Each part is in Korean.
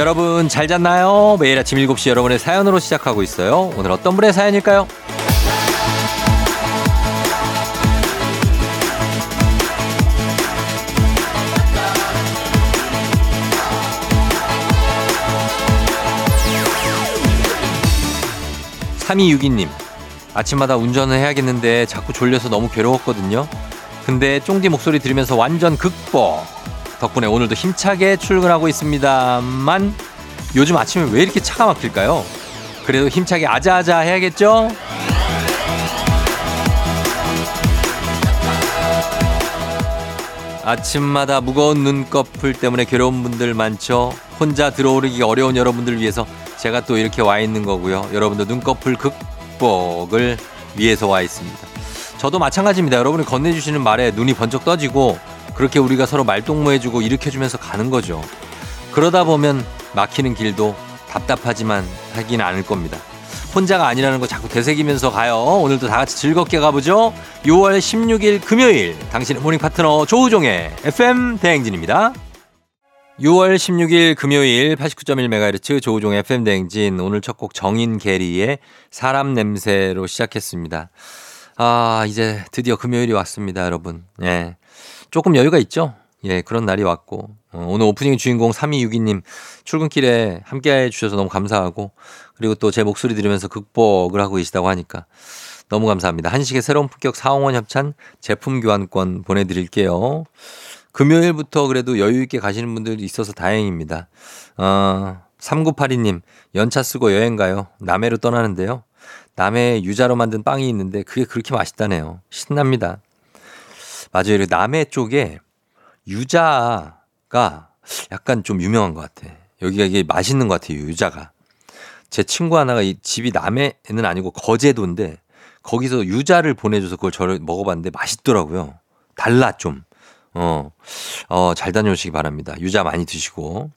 여러분 잘 잤나요? 매일 아침 7시 여러분의 사연으로 시작하고 있어요. 오늘 어떤 분의 사연일까요? 3262님, 아침마다 운전을 해야겠는데 자꾸 졸려서 너무 괴로웠거든요. 근데 쫑디 목소리 들으면서 완전 극복. 덕분에 오늘도 힘차게 출근하고 있습니다만 요즘 아침에 왜 이렇게 차가 막힐까요? 그래도 힘차게 아자아자 해야겠죠? 아침마다 무거운 눈꺼풀 때문에 괴로운 분들 많죠? 혼자 들어오르기 어려운 여러분들 위해서 제가 또 이렇게 와 있는 거고요. 여러분도 눈꺼풀 극복을 위해서 와 있습니다. 저도 마찬가지입니다. 여러분이 건네주시는 말에 눈이 번쩍 떠지고 그렇게 우리가 서로 말동무해주고 일으켜주면서 가는 거죠. 그러다 보면 막히는 길도 답답하기만 하진 않을 겁니다. 혼자가 아니라는 거 자꾸 되새기면서 가요. 오늘도 다 같이 즐겁게 가보죠. 6월 16일 금요일 당신의 morning 파트너 조우종의 FM 대행진입니다. 6월 16일 금요일 89.1MHz 조우종 FM 대행진 오늘 첫 곡 정인 게리의 사람 냄새로 시작했습니다. 아, 이제 드디어 금요일이 왔습니다, 여러분. 예. 조금 여유가 있죠? 예, 그런 날이 왔고. 어, 오늘 오프닝 주인공 3262님 출근길에 함께 해 주셔서 너무 감사하고 그리고 또 제 목소리 들으면서 극복을 하고 계시다고 하니까 너무 감사합니다. 한식의 새로운 품격 사홍원 협찬 제품 교환권 보내드릴게요. 금요일부터 그래도 여유 있게 가시는 분들이 있어서 다행입니다. 어, 3982님, 연차 쓰고 여행 가요. 남해로 떠나는데요. 남해 유자로 만든 빵이 있는데 그게 그렇게 맛있다네요. 신납니다. 맞아요. 남해 쪽에 유자가 약간 좀 유명한 것 같아. 여기가 이게 맛있는 것 같아요. 유자가. 제 친구 하나가 이 집이 남해는 아니고 거제도인데 거기서 유자를 보내줘서 그걸 저를 먹어봤는데 맛있더라고요. 달라 좀. 어, 어, 잘 다녀오시기 바랍니다. 유자 많이 드시고.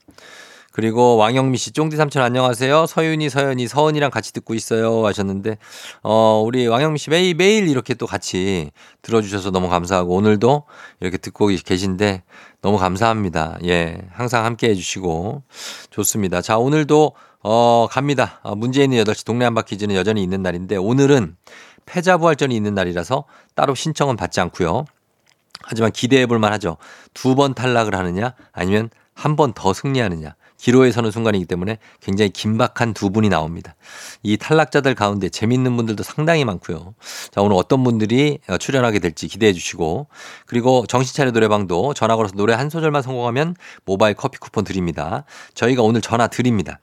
그리고 왕영미 씨, 쫑디 삼촌 안녕하세요. 서윤이, 서연이, 서은이랑 같이 듣고 있어요. 하셨는데, 어, 우리 왕영미 씨 매일, 매일 이렇게 또 같이 들어주셔서 너무 감사하고, 오늘도 이렇게 듣고 계신데, 너무 감사합니다. 예. 항상 함께 해주시고, 좋습니다. 자, 오늘도, 어, 갑니다. 어, 있는 8시 동네 한바퀴즈는 여전히 있는 날인데, 오늘은 패자부활전이 있는 날이라서 따로 신청은 받지 않고요. 하지만 기대해 볼 만하죠. 두 번 탈락을 하느냐, 아니면 한 번 더 승리하느냐. 기로에 서는 순간이기 때문에 굉장히 긴박한 두 분이 나옵니다. 이 탈락자들 가운데 재밌는 분들도 상당히 많고요. 자, 오늘 어떤 분들이 출연하게 될지 기대해 주시고 그리고 정신차려 노래방도 전화 걸어서 노래 한 소절만 성공하면 모바일 커피 쿠폰 드립니다. 저희가 오늘 전화 드립니다.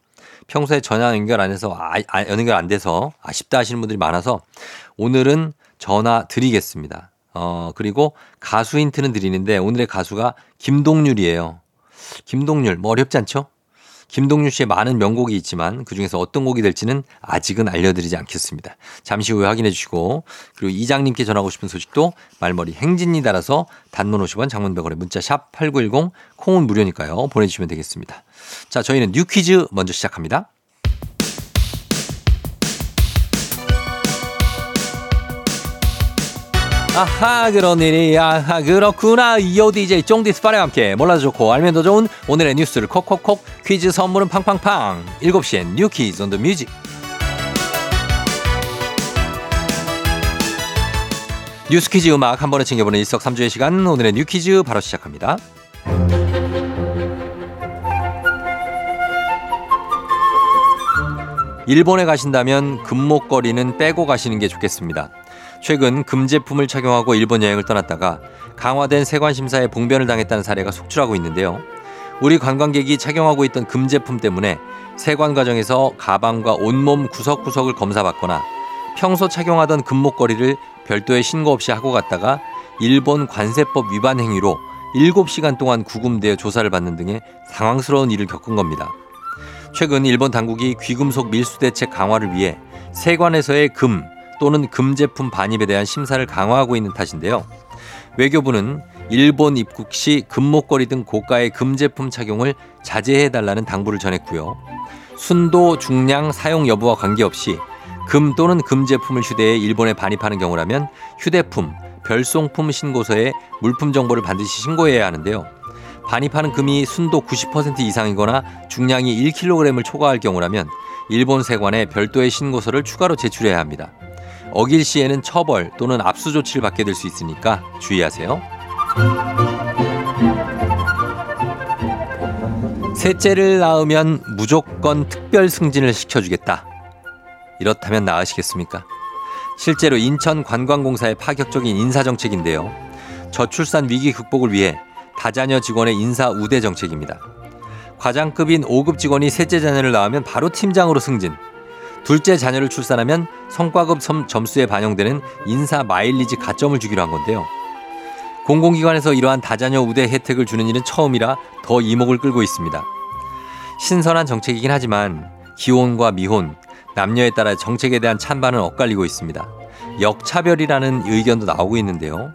평소에 전화 연결 안 해서 아, 아, 연결 안 돼서 아쉽다 하시는 분들이 많아서 오늘은 전화 드리겠습니다. 어, 그리고 가수 힌트는 드리는데 오늘의 가수가 김동률이에요. 김동률, 뭐 어렵지 않죠? 김동률 씨의 많은 명곡이 있지만 그중에서 어떤 곡이 될지는 아직은 알려드리지 않겠습니다. 잠시 후에 확인해 주시고 그리고 이장님께 전하고 싶은 소식도 말머리 행진이 달아서 단문 50원 장문 100원에 문자 샵 8910 콩은 무료니까요. 보내주시면 되겠습니다. 자 저희는 new 퀴즈 먼저 시작합니다. 아하 그런 일이 아하 그렇구나. 이오 DJ 쫑디 스파레와 함께 몰라도 좋고 알면 더 좋은 오늘의 뉴스를 콕콕콕 퀴즈 선물은 팡팡팡. 7시엔 new quiz on the music. 뉴스 퀴즈 음악 한 번에 챙겨보는 일석삼조의 시간 오늘의 new 퀴즈 바로 시작합니다. 일본에 가신다면 금목걸이는 빼고 가시는 게 좋겠습니다 최근 금제품을 착용하고 일본 여행을 떠났다가 강화된 세관 심사에 봉변을 당했다는 사례가 속출하고 있는데요. 우리 관광객이 착용하고 있던 금제품 때문에 세관 과정에서 가방과 온몸 구석구석을 검사받거나 평소 착용하던 금목걸이를 별도의 신고 없이 하고 갔다가 일본 관세법 위반 행위로 7시간 동안 구금되어 조사를 받는 등의 상황스러운 일을 겪은 겁니다. 최근 일본 당국이 귀금속 밀수 대책 강화를 위해 세관에서의 금, 또는 금제품 반입에 대한 심사를 강화하고 있는 탓인데요. 외교부는 일본 입국 시 금목걸이 등 고가의 금제품 착용을 자제해달라는 당부를 전했고요. 순도, 중량, 사용 여부와 관계없이 금 또는 금제품을 휴대해 일본에 반입하는 경우라면 휴대품, 별송품 신고서에 물품 정보를 반드시 신고해야 하는데요. 반입하는 금이 순도 90% 이상이거나 중량이 1kg을 초과할 경우라면 일본 세관에 별도의 신고서를 추가로 제출해야 합니다. 어길 시에는 처벌 또는 압수 조치를 받게 될 수 있으니까 주의하세요. 셋째를 낳으면 무조건 특별 승진을 시켜주겠다. 이렇다면 나으시겠습니까? 실제로 인천 관광공사의 파격적인 인사정책인데요. 저출산 위기 극복을 위해 다자녀 직원의 인사 우대 정책입니다. 과장급인 5급 직원이 셋째 자녀를 낳으면 바로 팀장으로 승진. 둘째 자녀를 출산하면 성과급 점수에 반영되는 인사 마일리지 가점을 주기로 한 건데요. 공공기관에서 이러한 다자녀 우대 혜택을 주는 일은 처음이라 더 이목을 끌고 있습니다. 신선한 정책이긴 하지만 기혼과 미혼, 남녀에 따라 정책에 대한 찬반은 엇갈리고 있습니다. 역차별이라는 의견도 나오고 있는데요.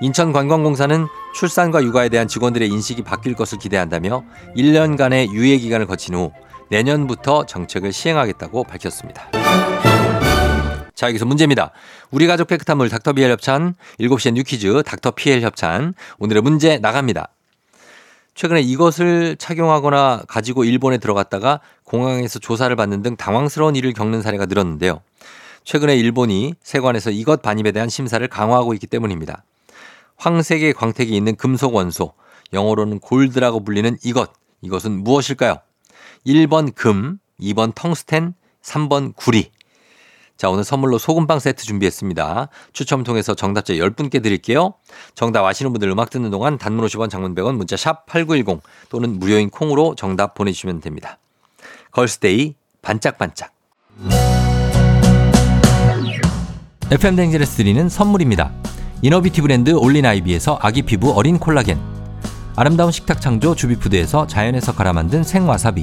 인천관광공사는 출산과 육아에 대한 직원들의 인식이 바뀔 것을 기대한다며 1년간의 유예 기간을 거친 후 내년부터 정책을 시행하겠다고 밝혔습니다. 자, 여기서 문제입니다. 우리 가족 깨끗한 물 닥터비엘 협찬, 7시엔 뉴퀴즈 닥터피엘 협찬. 오늘의 문제 나갑니다. 최근에 이것을 착용하거나 가지고 일본에 들어갔다가 공항에서 조사를 받는 등 당황스러운 일을 겪는 사례가 늘었는데요. 최근에 일본이 세관에서 이것 반입에 대한 심사를 강화하고 있기 때문입니다. 황색의 광택이 있는 금속 원소, 영어로는 골드라고 불리는 이것, 이것은 무엇일까요? 1번 금, 2번 텅스텐, 3번 구리. 자, 오늘 선물로 소금빵 세트 준비했습니다. 추첨 통해서 정답자 10분께 드릴게요. 정답 아시는 분들 음악 듣는 동안 단문 50원 장문 100원 문자 샵 8910 또는 무료인 콩으로 정답 보내주시면 됩니다. 걸스데이 반짝반짝. FM 댕지레스 드리는 선물입니다. 이너비티 브랜드 올린 아이비에서 아기 피부 어린 콜라겐 아름다운 식탁 창조 주비푸드에서 자연에서 갈아 만든 생와사비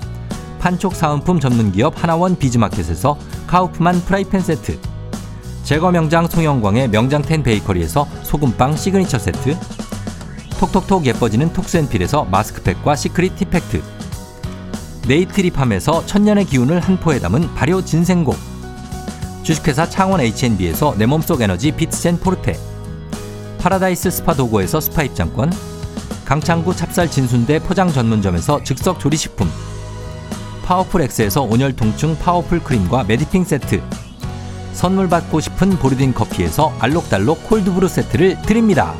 판촉 사은품 전문기업 하나원 비즈마켓에서 카우프만 프라이팬 세트 제과 명장 송영광의 명장텐 베이커리에서 소금빵 시그니처 세트 톡톡톡 예뻐지는 톡스앤필에서 마스크팩과 시크릿 티팩트 네이트리팜에서 천년의 기운을 한 포에 담은 발효 진생곡 주식회사 창원 H&B에서 내 몸속 에너지 비트젠 포르테 파라다이스 스파 도고에서 스파 입장권, 강창구 찹쌀 진순대 포장 전문점에서 즉석 조리식품, 파워풀 엑스에서 온열 통증 파워풀 크림과 메디핑 세트, 선물 받고 싶은 보르딘 커피에서 알록달록 콜드브루 세트를 드립니다.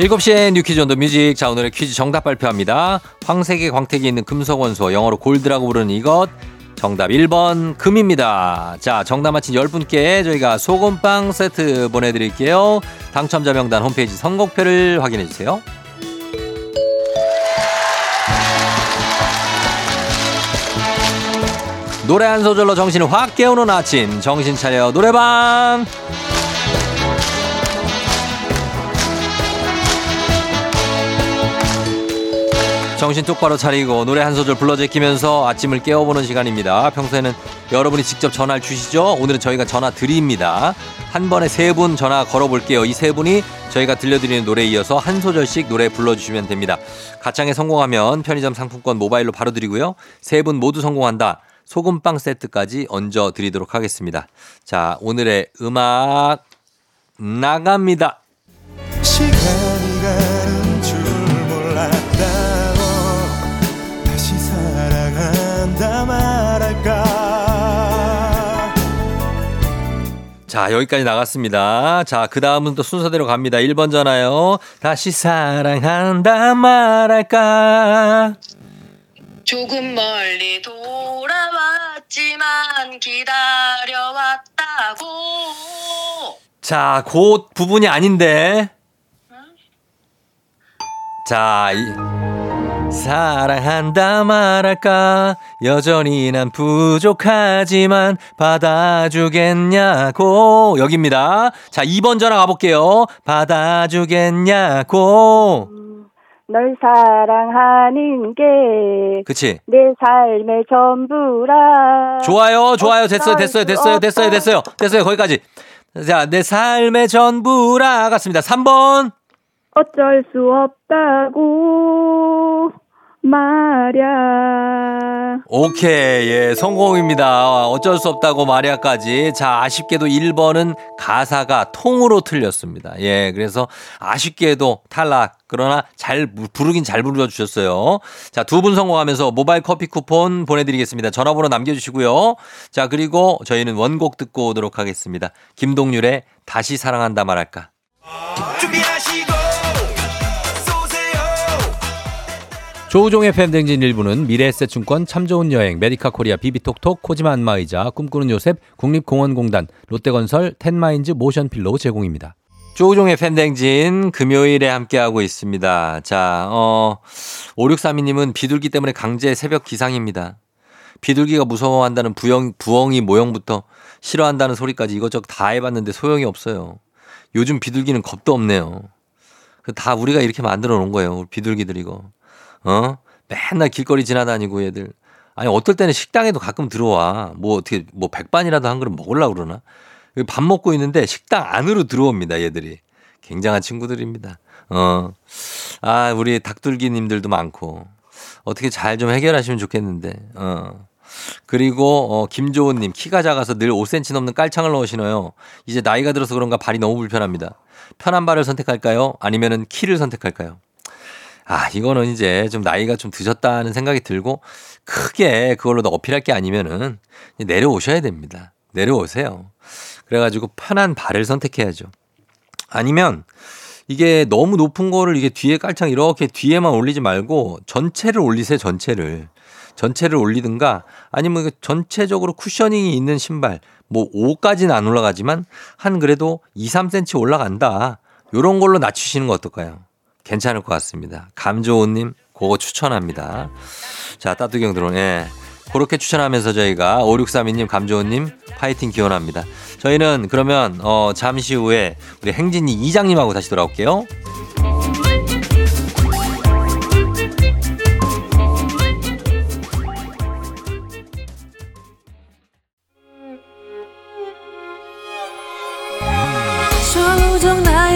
7시에 뉴퀴즈 온더 뮤직. 자, 오늘의 퀴즈 정답 발표합니다. 황색의 광택이 있는 금속 원소, 영어로 골드라고 부르는 이것. 정답 1번 금입니다. 자, 정답 맞힌 10분께 저희가 소금빵 세트 보내드릴게요. 당첨자 명단 홈페이지 선곡표를 확인해주세요. 노래 한 소절로 정신을 확 깨우는 아침. 정신 차려 노래방. 정신 똑바로 차리고 노래 한 소절 불러 제끼면서 아침을 깨워보는 시간입니다. 평소에는 여러분이 직접 전화를 주시죠. 오늘은 저희가 전화 드립니다. 한 번에 세 분 전화 걸어볼게요. 이 세 분이 저희가 들려드리는 노래에 이어서 한 소절씩 노래 불러주시면 됩니다. 가창에 성공하면 편의점 상품권 모바일로 바로 드리고요. 세 분 모두 성공한다. 소금빵 세트까지 얹어 드리도록 하겠습니다. 자, 오늘의 음악 나갑니다. 시간이 가 자, 여기까지 나갔습니다. 자, 그 다음은 또 순서대로 갑니다. 1번 전화요. 다시 사랑한다 말할까. 조금 멀리 돌아왔지만 기다려왔다고. 자, 곧 부분이 아닌데. 자, 이, 사랑한다 말할까. 여전히 난 부족하지만 받아주겠냐고. 여기입니다. 자, 2번 전화 가볼게요. 받아주겠냐고. 널 사랑하는 게내 그치? 삶의 전부라. 좋아요, 좋아요. 됐어요, 됐어요, 됐어요, 됐어요, 됐어요. 됐어요, 거기까지. 자, 내 삶의 전부라. 같습니다. 3번. 어쩔 수 없다고 말야. 오케이, 예, 성공입니다. 어쩔 수 없다고 마리아까지. 자, 아쉽게도 1번은 가사가 통으로 틀렸습니다. 예, 그래서 아쉽게도 탈락. 그러나 잘, 부르긴 잘 불러 주셨어요. 자, 두 분 성공하면서 모바일 커피 쿠폰 보내 드리겠습니다. 전화번호 남겨 주시고요. 자, 그리고 저희는 원곡 듣고 오도록 하겠습니다. 김동률의 다시 사랑한다 말할까. 준비하 조우종의 FM 대행진 1부는 미래에셋증권 참 좋은 여행 메디카 코리아 비비톡톡 코지마 안마의자 꿈꾸는 요셉 국립공원공단 롯데건설 텐마인즈 모션필로 제공입니다. 조우종의 FM 대행진 금요일에 함께하고 있습니다. 자, 어, 5632님은 비둘기 때문에 강제 새벽 기상입니다. 비둘기가 무서워한다는 부영, 부엉이 모형부터 싫어한다는 소리까지 이것저것 다 해봤는데 소용이 없어요. 요즘 비둘기는 겁도 없네요. 그다 우리가 이렇게 만들어 놓은 거예요. 비둘기들 이거. 어? 맨날 길거리 지나다니고 얘들. 아니 어떨 때는 식당에도 가끔 들어와. 뭐 어떻게 뭐 백반이라도 한 그릇 먹으려고 그러나? 밥 먹고 있는데 식당 안으로 들어옵니다, 얘들이. 굉장한 친구들입니다. 어. 아, 우리 닭둘기님들도 많고. 어떻게 잘 좀 해결하시면 좋겠는데. 어. 그리고 어, 김조은님 키가 작아서 늘 5cm 넘는 깔창을 신어요. 이제 나이가 들어서 그런가 발이 너무 불편합니다. 편한 발을 선택할까요? 아니면은 키를 선택할까요? 아 이거는 이제 좀 나이가 좀 드셨다는 생각이 들고 크게 그걸로 어필할 게 아니면은 내려오셔야 됩니다. 내려오세요. 그래가지고 편한 발을 선택해야죠. 아니면 이게 너무 높은 거를 이게 뒤에 깔창 이렇게 뒤에만 올리지 말고 전체를 올리세요. 전체를. 전체를 올리든가 아니면 그 전체적으로 쿠셔닝이 있는 신발 뭐 5까지는 안 올라가지만 한 그래도 2, 3cm 올라간다. 요런 걸로 낮추시는 거 어떨까요? 괜찮을 것 같습니다. 감조호님 그거 추천합니다. 자 따뚜경 들어온 예. 그렇게 추천하면서 저희가 5632님 감조호님 파이팅 기원합니다. 저희는 그러면 어 잠시 후에 우리 행진이 이장님하고 다시 돌아올게요.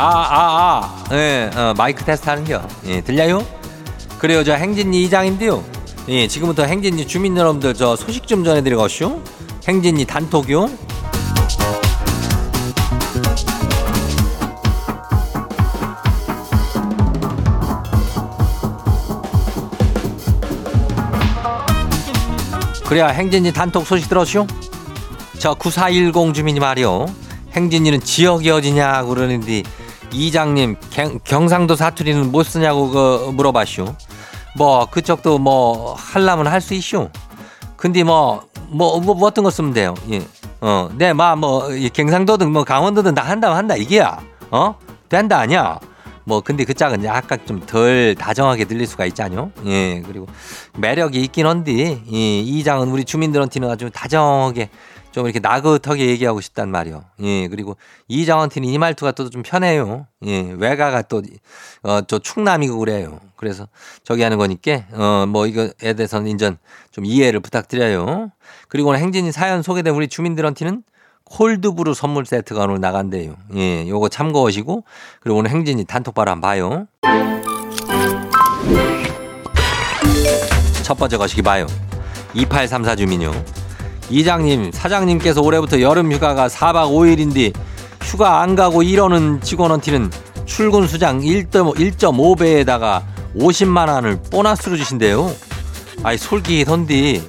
아, 아, 아. 예, 어, 마이크 테스트 하는겨. 예, 들려요? 그래요, 저 행진이 이장인데요. 예, 지금부터 행진이 주민 여러분들 저 소식 좀 전해드리겠슈. 행진이 단톡요. 그래야 행진이 단톡 소식 들었슈? 저 9410 주민이 말이요. 행진이는 지역이 어디냐 그러는데 이장님 경, 경상도 사투리는 못 쓰냐고 그 물어봤슈. 뭐 그쪽도 뭐 할라면 할 수 있슈. 근데 뭐 뭐 뭐, 뭐 어떤 거 쓰면 돼요. 예. 어, 네, 막뭐 경상도든 뭐 강원도든 다 한다면 한다 이게야. 어? 된다 아니야. 뭐 근데 그 짝은 약간 좀 덜 다정하게 들릴 수가 있잖요. 예, 그리고 매력이 있긴 한데 이 이장은 우리 주민들한테는 아주 다정하게 좀 이렇게 나긋하게 얘기하고 싶단 말이요. 예, 그리고 이장한테는 이 말투가 또 좀 편해요. 예, 외가가 또, 어, 저 충남이고 그래요. 그래서 저기 하는 거니까, 어, 뭐 이거에 대해서는 인전 좀 이해를 부탁드려요. 그리고 오늘 행진이 사연 소개된 우리 주민들한테는 콜드브루 선물 세트가 오늘 나간대요. 예, 요거 참고하시고 그리고 오늘 행진이 단톡바로 한번 봐요. 첫 번째 거시기 봐요. 2834 주민요. 이장님, 사장님께서 올해부터 여름 휴가가 4박 5일인데 휴가 안 가고 이러는 직원한테는 출근 수장 1.5배에다가 50만 원을 보너스로 주신대요. 아이 솔깃한디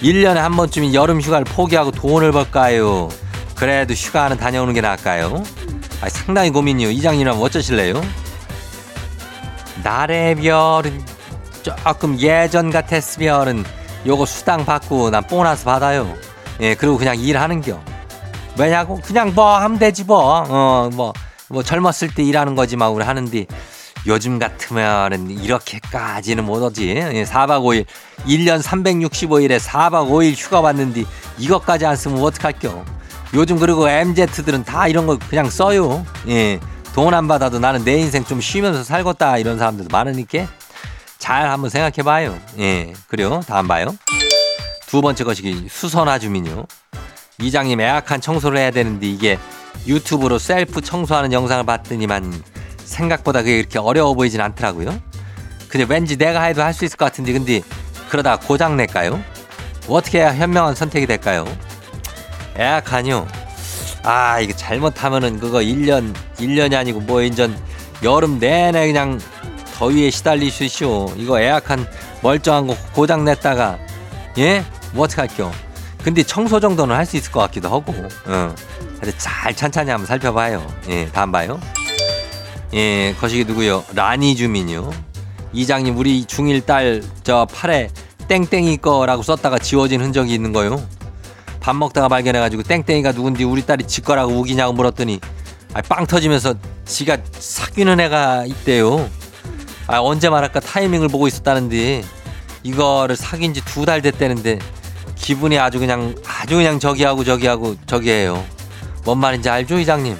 1년에 한 번쯤은 여름 휴가를 포기하고 돈을 벌까요? 그래도 휴가는 다녀오는 게 나을까요? 아 상당히 고민이요. 이장님이랑 어쩌실래요? 날의 별은 조금 예전 같았으면은 요거 수당 받고 난 보너스 받아요. 예, 그리고 그냥 일하는겨. 왜냐고? 그냥 뭐 하면 되지 뭐. 어, 뭐, 뭐 젊었을 때 일하는 거지 막 우리 하는데 요즘 같으면은 이렇게까지는 못하지. 예, 4박 5일. 1년 365일에 4박 5일 휴가 받는데 이것까지 안 쓰면 어떡할겨. 요즘 그리고 MZ들은 다 이런 거 그냥 써요. 예. 돈 안 받아도 나는 내 인생 좀 쉬면서 살겠다 이런 사람들도 많으니까 잘 한번 생각해 봐요. 예. 그래요. 다음 봐요. 두 번째 것이 수선화 주민요. 이장님 애악한 청소를 해야 되는데 이게 유튜브로 셀프 청소하는 영상을 봤더니만 생각보다 그게 이렇게 어려워 보이진 않더라고요. 근데 왠지 내가 해도 할 수 있을 것 같은데 근데 그러다 고장 낼까요? 어떻게 해야 현명한 선택이 될까요? 애악하뇨. 아, 이거 잘못하면은 그거 1년, 1년이 아니고 뭐 인전 여름 내내 그냥 더위에 시달리시오. 이거 애악한 멀쩡한 거 고장 냈다가 예? 뭐 어떡할게요. 근데 청소 정도는 할 수 있을 것 같기도 하고. 어. 잘 천천히 한번 살펴봐요. 예, 다음 봐요. 예, 거시기 누구요? 라니 주민요. 이장님, 우리 중1 딸저 팔에 땡땡이 거라고 썼다가 지워진 흔적이 있는 거요. 밥 먹다가 발견해가지고 땡땡이가 누군지 우리 딸이 지 거라고 우기냐고 물었더니 아, 빵 터지면서 지가 사귀는 애가 있대요. 아, 언제 말할까 타이밍을 보고 있었다는데 이거를 사귄 지 두 달 됐다는데 기분이 아주 그냥 아주 그냥 저기하고 저기하고 저기해요. 뭔 말인지 알죠, 이장님?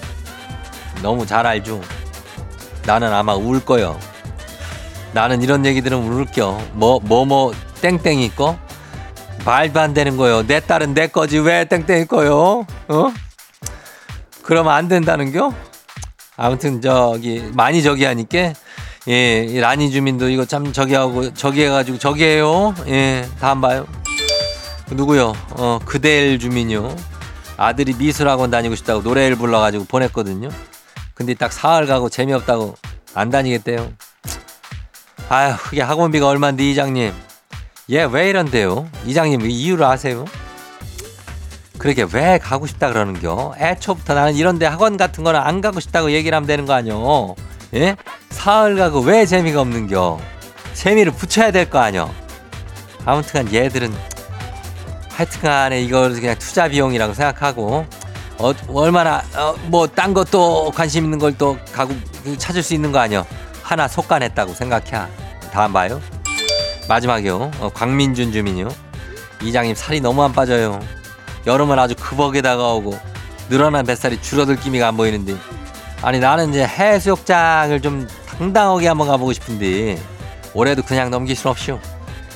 너무 잘 알죠. 나는 아마 울 거요. 나는 이런 얘기 들으면 울겨. 뭐, 뭐, 뭐, 땡땡이 거? 말도 안 되는 거요. 내 딸은 내 거지. 왜 땡땡이 거요? 어? 그러면 안 된다는겨? 아무튼 저기 많이 저기 하니까 예, 이 라니 주민도 이거 참 저기 하고 저기 해가지고 저기 해요. 예, 다음 봐요. 누구요? 어, 그대일 주민요. 아들이 미술학원 다니고 싶다고 노래를 불러가지고 보냈거든요. 근데 딱 사흘 가고 재미없다고 안 다니겠대요. 아휴, 그게 학원비가 얼만데 이장님. 얘왜 이런데요? 이장님 이유를 아세요? 그렇게 왜 가고 싶다 그러는겨? 애초부터 나는 이런데 학원 같은 거는 안 가고 싶다고 얘기를 하면 되는 거 아니요? 예? 사흘 가고 왜 재미가 없는겨? 재미를 붙여야 될 거 아니요? 아무튼간 얘들은 하여튼간에 이걸 그냥 투자 비용이라고 생각하고 어, 얼마나 어, 뭐딴 것도 관심 있는 걸 또 가고 찾을 수 있는 거 아니요? 하나 속간했다고 생각해. 다음 봐요. 마지막이요. 어, 광민준 주민요. 이장님 살이 너무 안 빠져요. 여름은 아주 그벅에 다가오고 늘어난 뱃살이 줄어들 기미가 안 보이는데 아니 나는 이제 해수욕장을 좀 당당하게 한번 가보고 싶은데 올해도 그냥 넘길 순 없이요.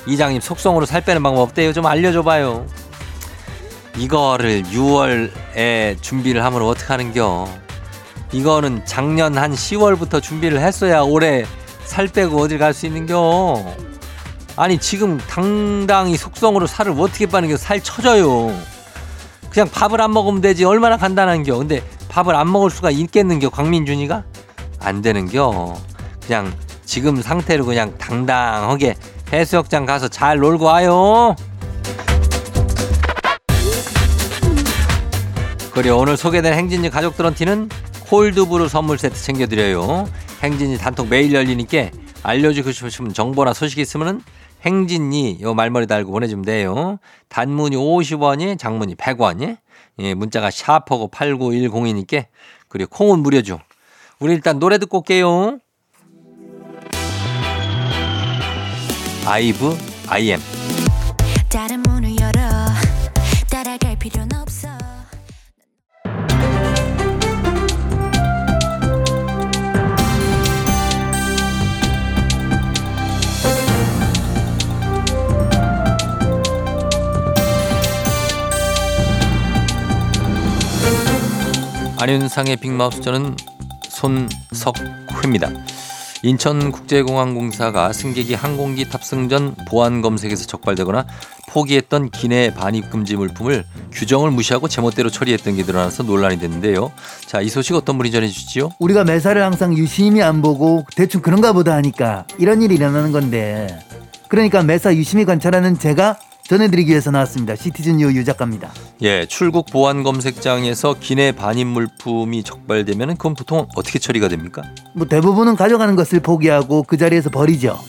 이장님 속성으로 살 빼는 방법 어때요? 좀 알려줘봐요. 이거를 6월에 준비를 하면 어떡하는겨? 이거는 작년 한 10월부터 준비를 했어야 올해 살 빼고 어딜 갈 수 있는겨? 아니 지금 당당히 속성으로 살을 어떻게 빠는겨? 살 쳐져요. 그냥 밥을 안 먹으면 되지 얼마나 간단한겨? 근데 밥을 안 먹을 수가 있겠는겨? 광민준이가 안 되는겨. 그냥 지금 상태로 그냥 당당하게 해수욕장 가서 잘 놀고 와요. 그리고 오늘 소개된 행진이 가족들한테는 콜드브루 선물 세트 챙겨드려요. 행진이 단톡 매일 열리니까 알려주고 싶으면 정보나 소식 있으면은 행진이 요 말머리 달고 보내주면 돼요. 단문이 50원이 장문이 100원이 예, 문자가 샤퍼고 8910이니까 그리고 콩은 무료죠. 우리 일단 노래 듣고 올게요. 아이브 아이엠. 안윤상의 빅마우스 저는 손석회입니다. 인천국제공항공사가 승객이 항공기 탑승 전 보안 검색에서 적발되거나 포기했던 기내 반입 금지 물품을 규정을 무시하고 제멋대로 처리했던 게 드러나서 논란이 됐는데요. 자, 이 소식 어떤 분이 전해주시지요? 우리가 매사를 항상 유심히 안 보고 대충 그런가 보다 하니까 이런 일이 일어나는 건데 그러니까 매사 유심히 관찰하는 제가 전해드리기 위해서 나왔습니다. 시티즌 유 유작가입니다. 예, 출국 보안 검색장에서 기내 반입 물품이 적발되면 그건 보통 어떻게 처리가 됩니까? 뭐 대부분은 가져가는 것을 포기하고 그 자리에서 버리죠.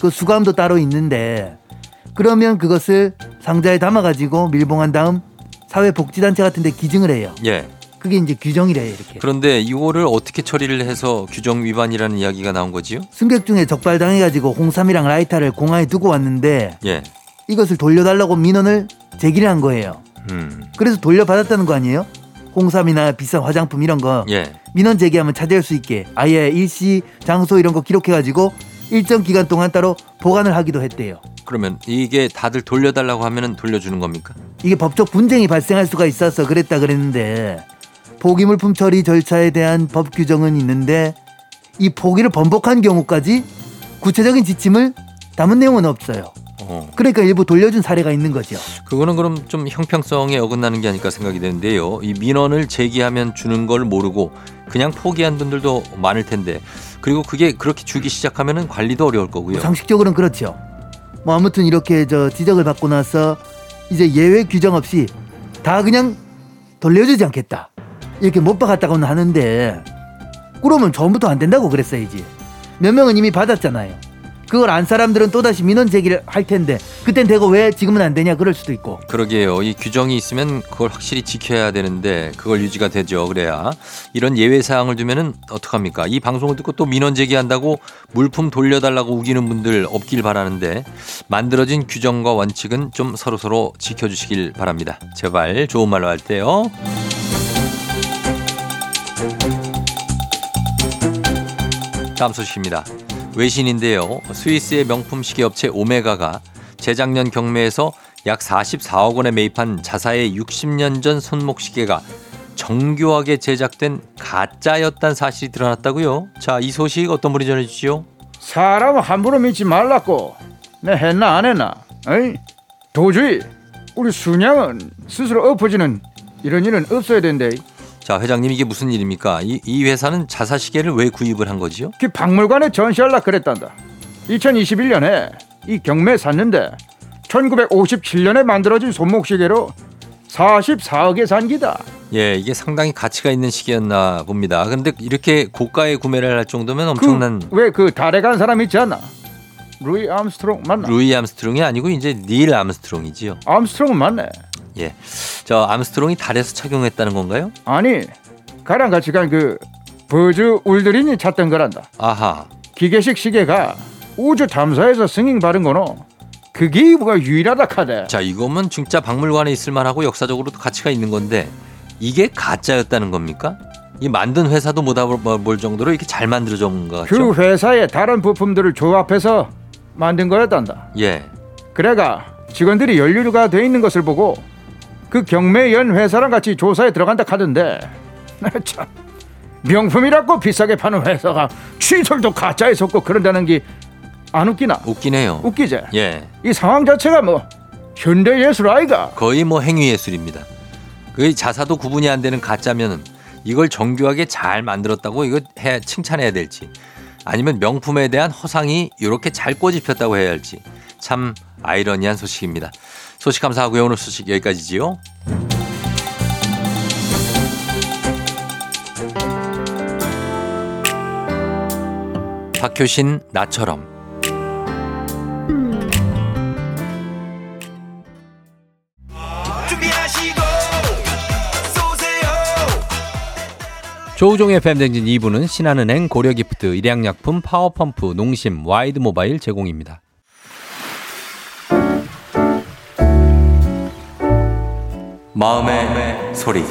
그 수감도 따로 있는데 그러면 그것을 상자에 담아가지고 밀봉한 다음 사회복지단체 같은데 기증을 해요. 예. 그게 이제 규정이래요 이렇게. 그런데 이거를 어떻게 처리를 해서 규정 위반이라는 이야기가 나온 거지요? 승객 중에 적발당해가지고 홍삼이랑 라이터를 공항에 두고 왔는데 예. 이것을 돌려달라고 민원을 제기를 한 거예요. 음. 그래서 돌려받았다는 거 아니에요? 홍삼이나 비싼 화장품 이런 거 예. 민원 제기하면 찾아올 수 있게 아예 일시 장소 이런 거 기록해가지고 일정 기간 동안 따로 보관을 하기도 했대요. 그러면 이게 다들 돌려달라고 하면은 돌려주는 겁니까? 이게 법적 분쟁이 발생할 수가 있어서 그랬다 그랬는데 포기물품 처리 절차에 대한 법 규정은 있는데 이 포기를 번복한 경우까지 구체적인 지침을 담은 내용은 없어요. 어. 그러니까 일부 돌려준 사례가 있는 거죠. 그거는 그럼 좀 형평성에 어긋나는 게 아닐까 생각이 되는데요. 이 민원을 제기하면 주는 걸 모르고 그냥 포기한 분들도 많을 텐데 그리고 그게 그렇게 주기 시작하면은 관리도 어려울 거고요. 상식적으로는 그렇죠. 뭐 아무튼 이렇게 저 지적을 받고 나서 이제 예외 규정 없이 다 그냥 돌려주지 않겠다. 이렇게 못 박았다고는 하는데 그러면 처음부터 안 된다고 그랬어야지. 몇 명은 이미 받았잖아요. 그걸 안 사람들은 또다시 민원 제기를 할 텐데 그땐 되고 왜 지금은 안 되냐 그럴 수도 있고 그러게요. 이 규정이 있으면 그걸 확실히 지켜야 되는데 그걸 유지가 되죠. 그래야 이런 예외 사항을 두면은 어떡합니까? 이 방송을 듣고 또 민원 제기한다고 물품 돌려달라고 우기는 분들 없길 바라는데 만들어진 규정과 원칙은 좀 서로 서로 지켜주시길 바랍니다. 제발 좋은 말로 할 때요. 다음 소식입니다. 외신인데요. 스위스의 명품 시계 업체 오메가가 재작년 경매에서 약 44억 원에 매입한 자사의 60년 전 손목 시계가 정교하게 제작된 가짜였다는 사실이 드러났다고요. 자, 이 소식 어떤 분이 전해 주시죠? 사람 함부로 믿지 말라고 내 했나 안 했나 어이? 도저히 우리 순양은 스스로 엎어지는 이런 일은 없어야 된대 자, 회장님 이게 무슨 일입니까? 이, 이 회사는 자사 시계를 왜 구입을 한 거지요? 그 박물관에 전시할라 그랬단다 2021년에 이 경매 샀는데 1957년에 만들어진 손목시계로 44억에 산 기다 예, 이게 상당히 가치가 있는 시계였나 봅니다. 근데 이렇게 고가에 구매를 할 정도면 엄청난 왜 그 달에 간 사람 있지 않나 루이 암스트롱 맞나 루이 암스트롱이 아니고 이제 닐 암스트롱이지요. 암스트롱은 맞네 예. 저 암스트롱이 달에서 착용했다는 건가요? 아니 가랑 같이 간 그 버즈 올드린이 찼던 거란다 아하. 기계식 시계가 우주 탐사에서 승인 받은 거노. 그게 뭐가 유일하다 카대. 자, 이거면 진짜 박물관에 있을 만하고 역사적으로도 가치가 있는 건데 이게 가짜였다는 겁니까? 이 만든 회사도 못 알아볼 정도로 이렇게 잘 만들어진 것 같죠? 그 회사의 다른 부품들을 조합해서 만든 거였단다. 예. 그래가 직원들이 연료가 돼 있는 것을 보고 그 경매연 회사랑 같이 조사에 들어간다 카던데. 참 명품이라고 비싸게 파는 회사가 취설도 가짜에 속고 그런다는 게 안 웃기나? 웃긴 해요. 웃기지? 예. 이 상황 자체가 뭐 현대 예술 아이가? 거의 뭐 행위 예술입니다. 그 자사도 구분이 안 되는 가짜면은 이걸 정교하게 잘 만들었다고 이거 해 칭찬해야 될지 아니면 명품에 대한 허상이 이렇게 잘 꼬집혔다고 해야 할지 참 아이러니한 소식입니다. 소식 감사하고요. 오늘 소식 여기까지지요. 박효신 나처럼 조우종의 FM 대행진 2부는 신한은행, 고려기프트, 일양약품, 파워펌프, 농심, 와이드모바일 제공입니다. 마음의 소리.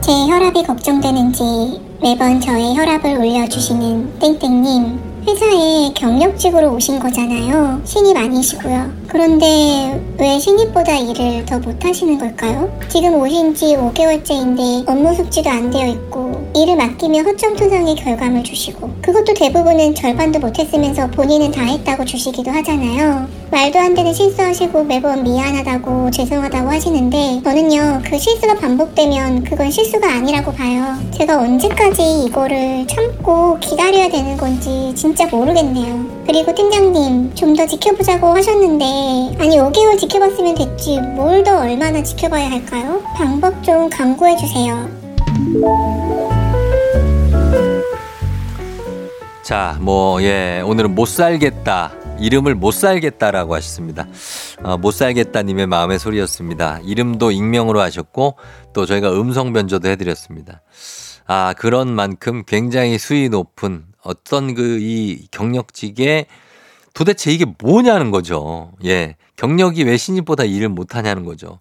제 혈압이 걱정되는지 매번 저의 혈압을 올려주시는 땡땡님 회사에 경력직으로 오신 거잖아요. 신입 아니시고요. 그런데 왜 신입보다 일을 더 못하시는 걸까요? 지금 오신 지 5개월째인데 업무 숙지도 안 되어 있고 일을 맡기면 허점 투성의 결과물 주시고 그것도 대부분은 절반도 못했으면서 본인은 다 했다고 주시기도 하잖아요. 말도 안 되는 실수하시고 매번 미안하다고 죄송하다고 하시는데 저는요 그 실수가 반복되면 그건 실수가 아니라고 봐요. 제가 언제까지 이거를 참고 기다려야 되는 건지 진짜 모르겠네요. 그리고 팀장님 좀 더 지켜보자고 하셨는데 아니 5개월 지켜봤으면 됐지 뭘 더 얼마나 지켜봐야 할까요? 방법 좀 강구해 주세요. 자, 뭐, 예, 오늘은 못 살겠다. 이름을 못 살겠다라고 하셨습니다. 어, 못 살겠다님의 마음의 소리였습니다. 이름도 익명으로 하셨고, 또 저희가 음성 변조도 해드렸습니다. 아, 그런 만큼 굉장히 수위 높은 어떤 그 이 경력직에 도대체 이게 뭐냐는 거죠. 예. 경력이 왜 신입보다 일을 못하냐는 거죠.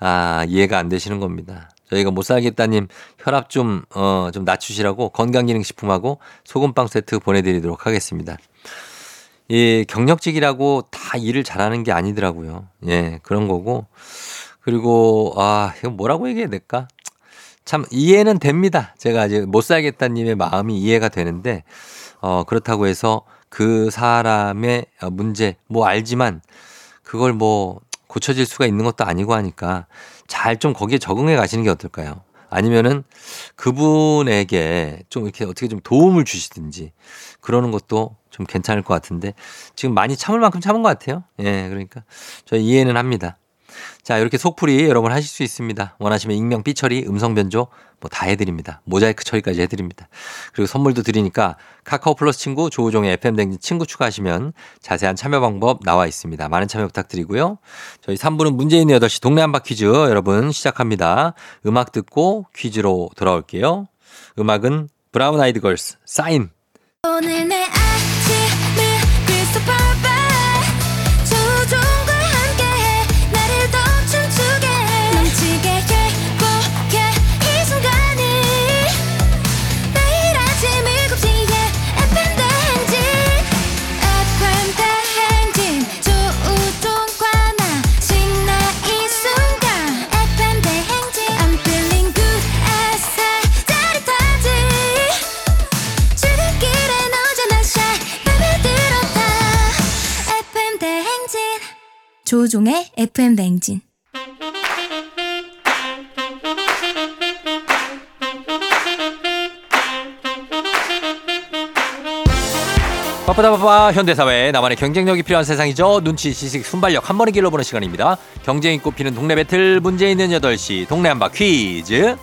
아, 이해가 안 되시는 겁니다. 저희가 못 살겠다님 혈압 좀, 어, 좀 낮추시라고 건강기능식품하고 소금빵 세트 보내드리도록 하겠습니다. 이 경력직이라고 다 일을 잘하는 게 아니더라고요. 예, 그런 거고. 그리고, 아, 이거 뭐라고 얘기해야 될까? 참, 이해는 됩니다. 제가 이제 못 살겠다님의 마음이 이해가 되는데, 어, 그렇다고 해서 그 사람의 문제, 뭐 알지만 그걸 뭐 고쳐질 수가 있는 것도 아니고 하니까 잘 좀 거기에 적응해 가시는 게 어떨까요? 아니면은 그분에게 좀 이렇게 어떻게 좀 도움을 주시든지 그러는 것도 좀 괜찮을 것 같은데 지금 많이 참을 만큼 참은 것 같아요. 예, 그러니까 저 이해는 합니다. 자, 이렇게 속풀이 여러분 하실 수 있습니다. 원하시면 익명, 삐처리, 음성 변조 뭐 다 해드립니다. 모자이크 처리까지 해드립니다. 그리고 선물도 드리니까 카카오 플러스 친구 조우종의 FM 댕진 친구 추가하시면 자세한 참여 방법 나와 있습니다. 많은 참여 부탁드리고요. 저희 3부는 문제 있는 8시 동네 한바 퀴즈 여러분 시작합니다. 음악 듣고 퀴즈로 돌아올게요. 음악은 브라운 아이드 걸스 사인 오늘 내 조종의 FM 대행진. 바쁘다 바빠 현대사회 나만의 경쟁력이 필요한 세상이죠. 눈치 지식 순발력 한 번에 길러보는 시간입니다. 경쟁이 꼽히는 동네 배틀 문제 있는 8시 동네 한바 퀴즈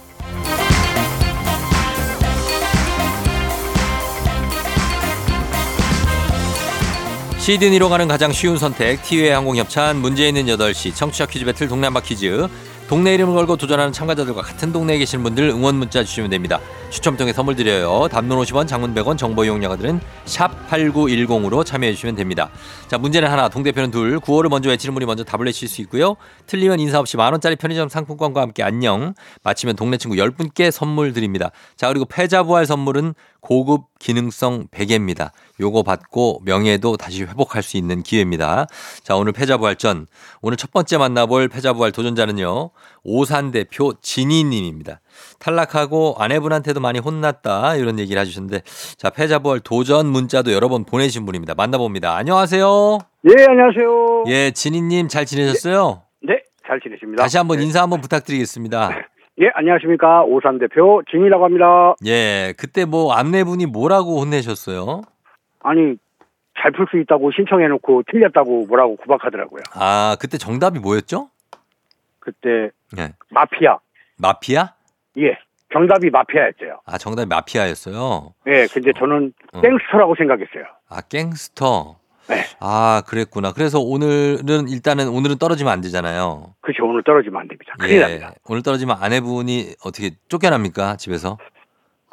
시드니로 가는 가장 쉬운 선택 티웨이 항공협찬 문제 있는 8시 청취자 퀴즈 배틀 한바 퀴즈 동네 이름을 걸고 도전하는 참가자들과 같은 동네에 계신 분들 응원 문자 주시면 됩니다. 추첨 통해 선물 드려요. 단문 50원, 장문 100원, 정보 이용료들은 샵 8910으로 참여해 주시면 됩니다. 자, 문제는 하나, 동대표는 둘. 구호를 먼저 외치는 분이 먼저 답을 내실 수 있고요. 틀리면 인사 없이 만 원짜리 편의점 상품권과 함께 안녕. 마치면 동네 친구 10분께 선물 드립니다. 자, 그리고 패자 부활 선물은 고급 기능성 베개입니다. 요거 받고 명예도 다시 회복할 수 있는 기회입니다. 자, 오늘 패자부활전. 오늘 첫 번째 만나볼 패자부활 도전자는요. 오산 대표 진희님입니다. 탈락하고 아내분한테도 많이 혼났다. 이런 얘기를 해주셨는데. 자, 패자부활 도전 문자도 여러 번 보내신 분입니다. 만나봅니다. 안녕하세요. 예, 안녕하세요. 예, 진희님 잘 지내셨어요? 네, 잘 지내십니다. 다시 한번 네. 인사 한번 부탁드리겠습니다. 예, 안녕하십니까. 오산 대표 진이라고 합니다. 예, 그때 뭐 아내분이 뭐라고 혼내셨어요? 아니, 잘 풀 수 있다고 신청해놓고 틀렸다고 뭐라고 구박하더라고요. 아, 그때 정답이 뭐였죠? 그때 예. 마피아. 마피아? 예, 정답이 마피아였어요. 아, 정답이 마피아였어요. 예, 근데 저는 어. 갱스터라고 생각했어요. 아, 갱스터. 네. 아, 그랬구나. 그래서 오늘은 일단은 오늘은 떨어지면 안 되잖아요. 그렇죠. 오늘 떨어지면 안 됩니다. 큰일 납니다. 오늘 떨어지면 아내분이 어떻게 쫓겨납니까? 집에서?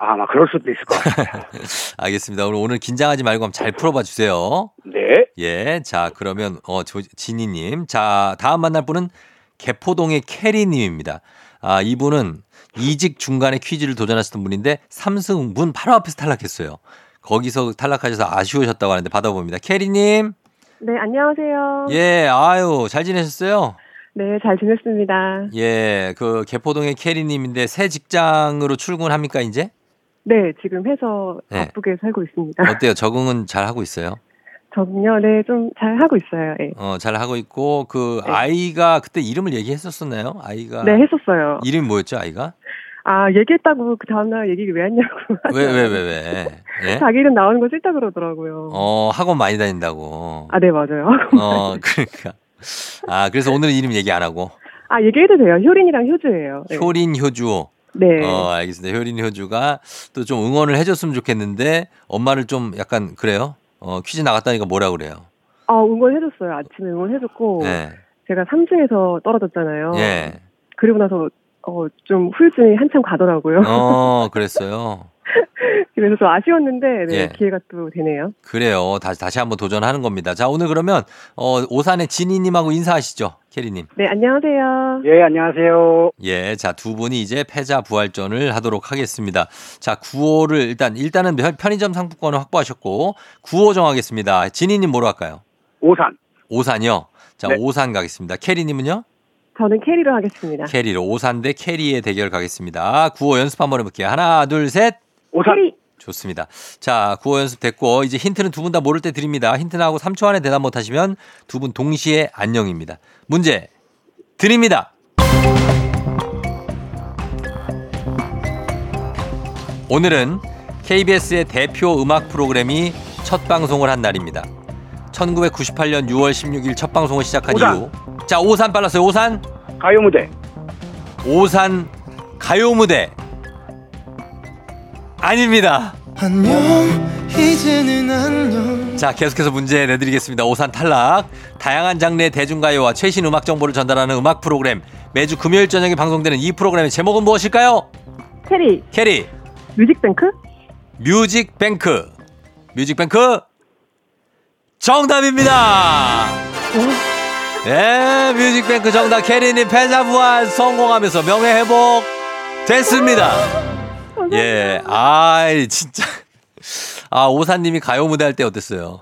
아마 그럴 수도 있을 것 같아요. 알겠습니다. 오늘 오늘 긴장하지 말고 한번 잘 풀어봐 주세요. 네. 예. 자, 그러면 어, 조- 진희님. 자, 다음 만날 분은 개포동의 캐리님입니다. 아, 이분은 이직 중간에 퀴즈를 도전하셨던 분인데 삼승 문 바로 앞에서 탈락했어요. 거기서 탈락하셔서 아쉬우셨다고 하는데 받아봅니다. 캐리님. 네, 안녕하세요. 예, 아유, 잘 지내셨어요? 네, 잘 지냈습니다. 예, 그 개포동의 캐리님인데 새 직장으로 출근합니까, 이제? 네, 지금 해서 네. 바쁘게 살고 있습니다. 어때요? 적응은 잘 하고 있어요? 저는요, 네, 좀 잘 하고 있어요. 네. 어, 잘 하고 있고, 그 네. 아이가 그때 이름을 얘기했었었나요? 아이가. 네, 했었어요. 이름이 뭐였죠, 아이가? 아, 얘기했다고 그 다음날 얘기 왜 했냐고. 왜, 왜, 왜, 왜? 예? 자기 이름 나오는 거 싫다 그러더라고요. 어, 학원 많이 다닌다고. 아, 네, 맞아요. 어, 그러니까. 아, 그래서 오늘은 이름 얘기 안 하고. 아, 얘기해도 돼요. 효린이랑 효주예요. 네. 효린, 효주. 네. 어, 알겠습니다. 효린, 효주가 또 좀 응원을 해줬으면 좋겠는데, 엄마를 좀 약간, 그래요? 어, 퀴즈 나갔다니까 뭐라 그래요? 아, 응원해줬어요. 아침에 응원해줬고. 네. 제가 3층에서 떨어졌잖아요. 예. 그리고 나서, 어, 좀 후유증이 한참 가더라고요. 어, 그랬어요. 그래서 좀 아쉬웠는데, 네, 예. 기회가 또 되네요. 그래요. 다시, 다시 한번 도전하는 겁니다. 자, 오늘 그러면, 어, 오산의 진희님하고 인사하시죠. 캐리님. 네, 안녕하세요. 예, 안녕하세요. 예, 자, 두 분이 이제 패자 부활전을 하도록 하겠습니다. 자, 구호를 일단, 일단은 편- 편의점 상품권을 확보하셨고, 구호 정하겠습니다. 진희님 뭐로 할까요? 오산. 오산이요. 자, 네. 오산 가겠습니다. 캐리님은요? 저는 캐리로 하겠습니다. 캐리로. 오산 대 캐리의 대결 가겠습니다. 구호 연습 한번 해볼게요. 하나, 둘, 셋. 오산. 캐리! 좋습니다. 자, 구호 연습 됐고, 이제 힌트는 두 분 다 모를 때 드립니다. 힌트 나하고 3초 안에 대답 못 하시면 두 분 동시에 안녕입니다. 문제 드립니다. 오늘은 KBS의 대표 음악 프로그램이 첫 방송을 한 날입니다. 1998년 6월 16일 첫 방송을 시작한 오산. 이후. 자, 오산 빨랐어요. 오산. 가요 무대. 오산 가요 무대. 아닙니다. 안녕 이제는 안녕 자, 계속해서 문제 내드리겠습니다. 오산 탈락. 다양한 장르의 대중가요와 최신 음악 정보를 전달하는 음악 프로그램. 매주 금요일 저녁에 방송되는 이 프로그램의 제목은 무엇일까요? 캐리! 캐리. 뮤직뱅크? 뮤직뱅크. 뮤직뱅크. 정답입니다. 네, 뮤직뱅크 정답 캐리님 패자 부활 성공하면서 명예 회복 됐습니다. 예, 아이, 진짜. 아, 오사님이 가요 무대 할 때 어땠어요?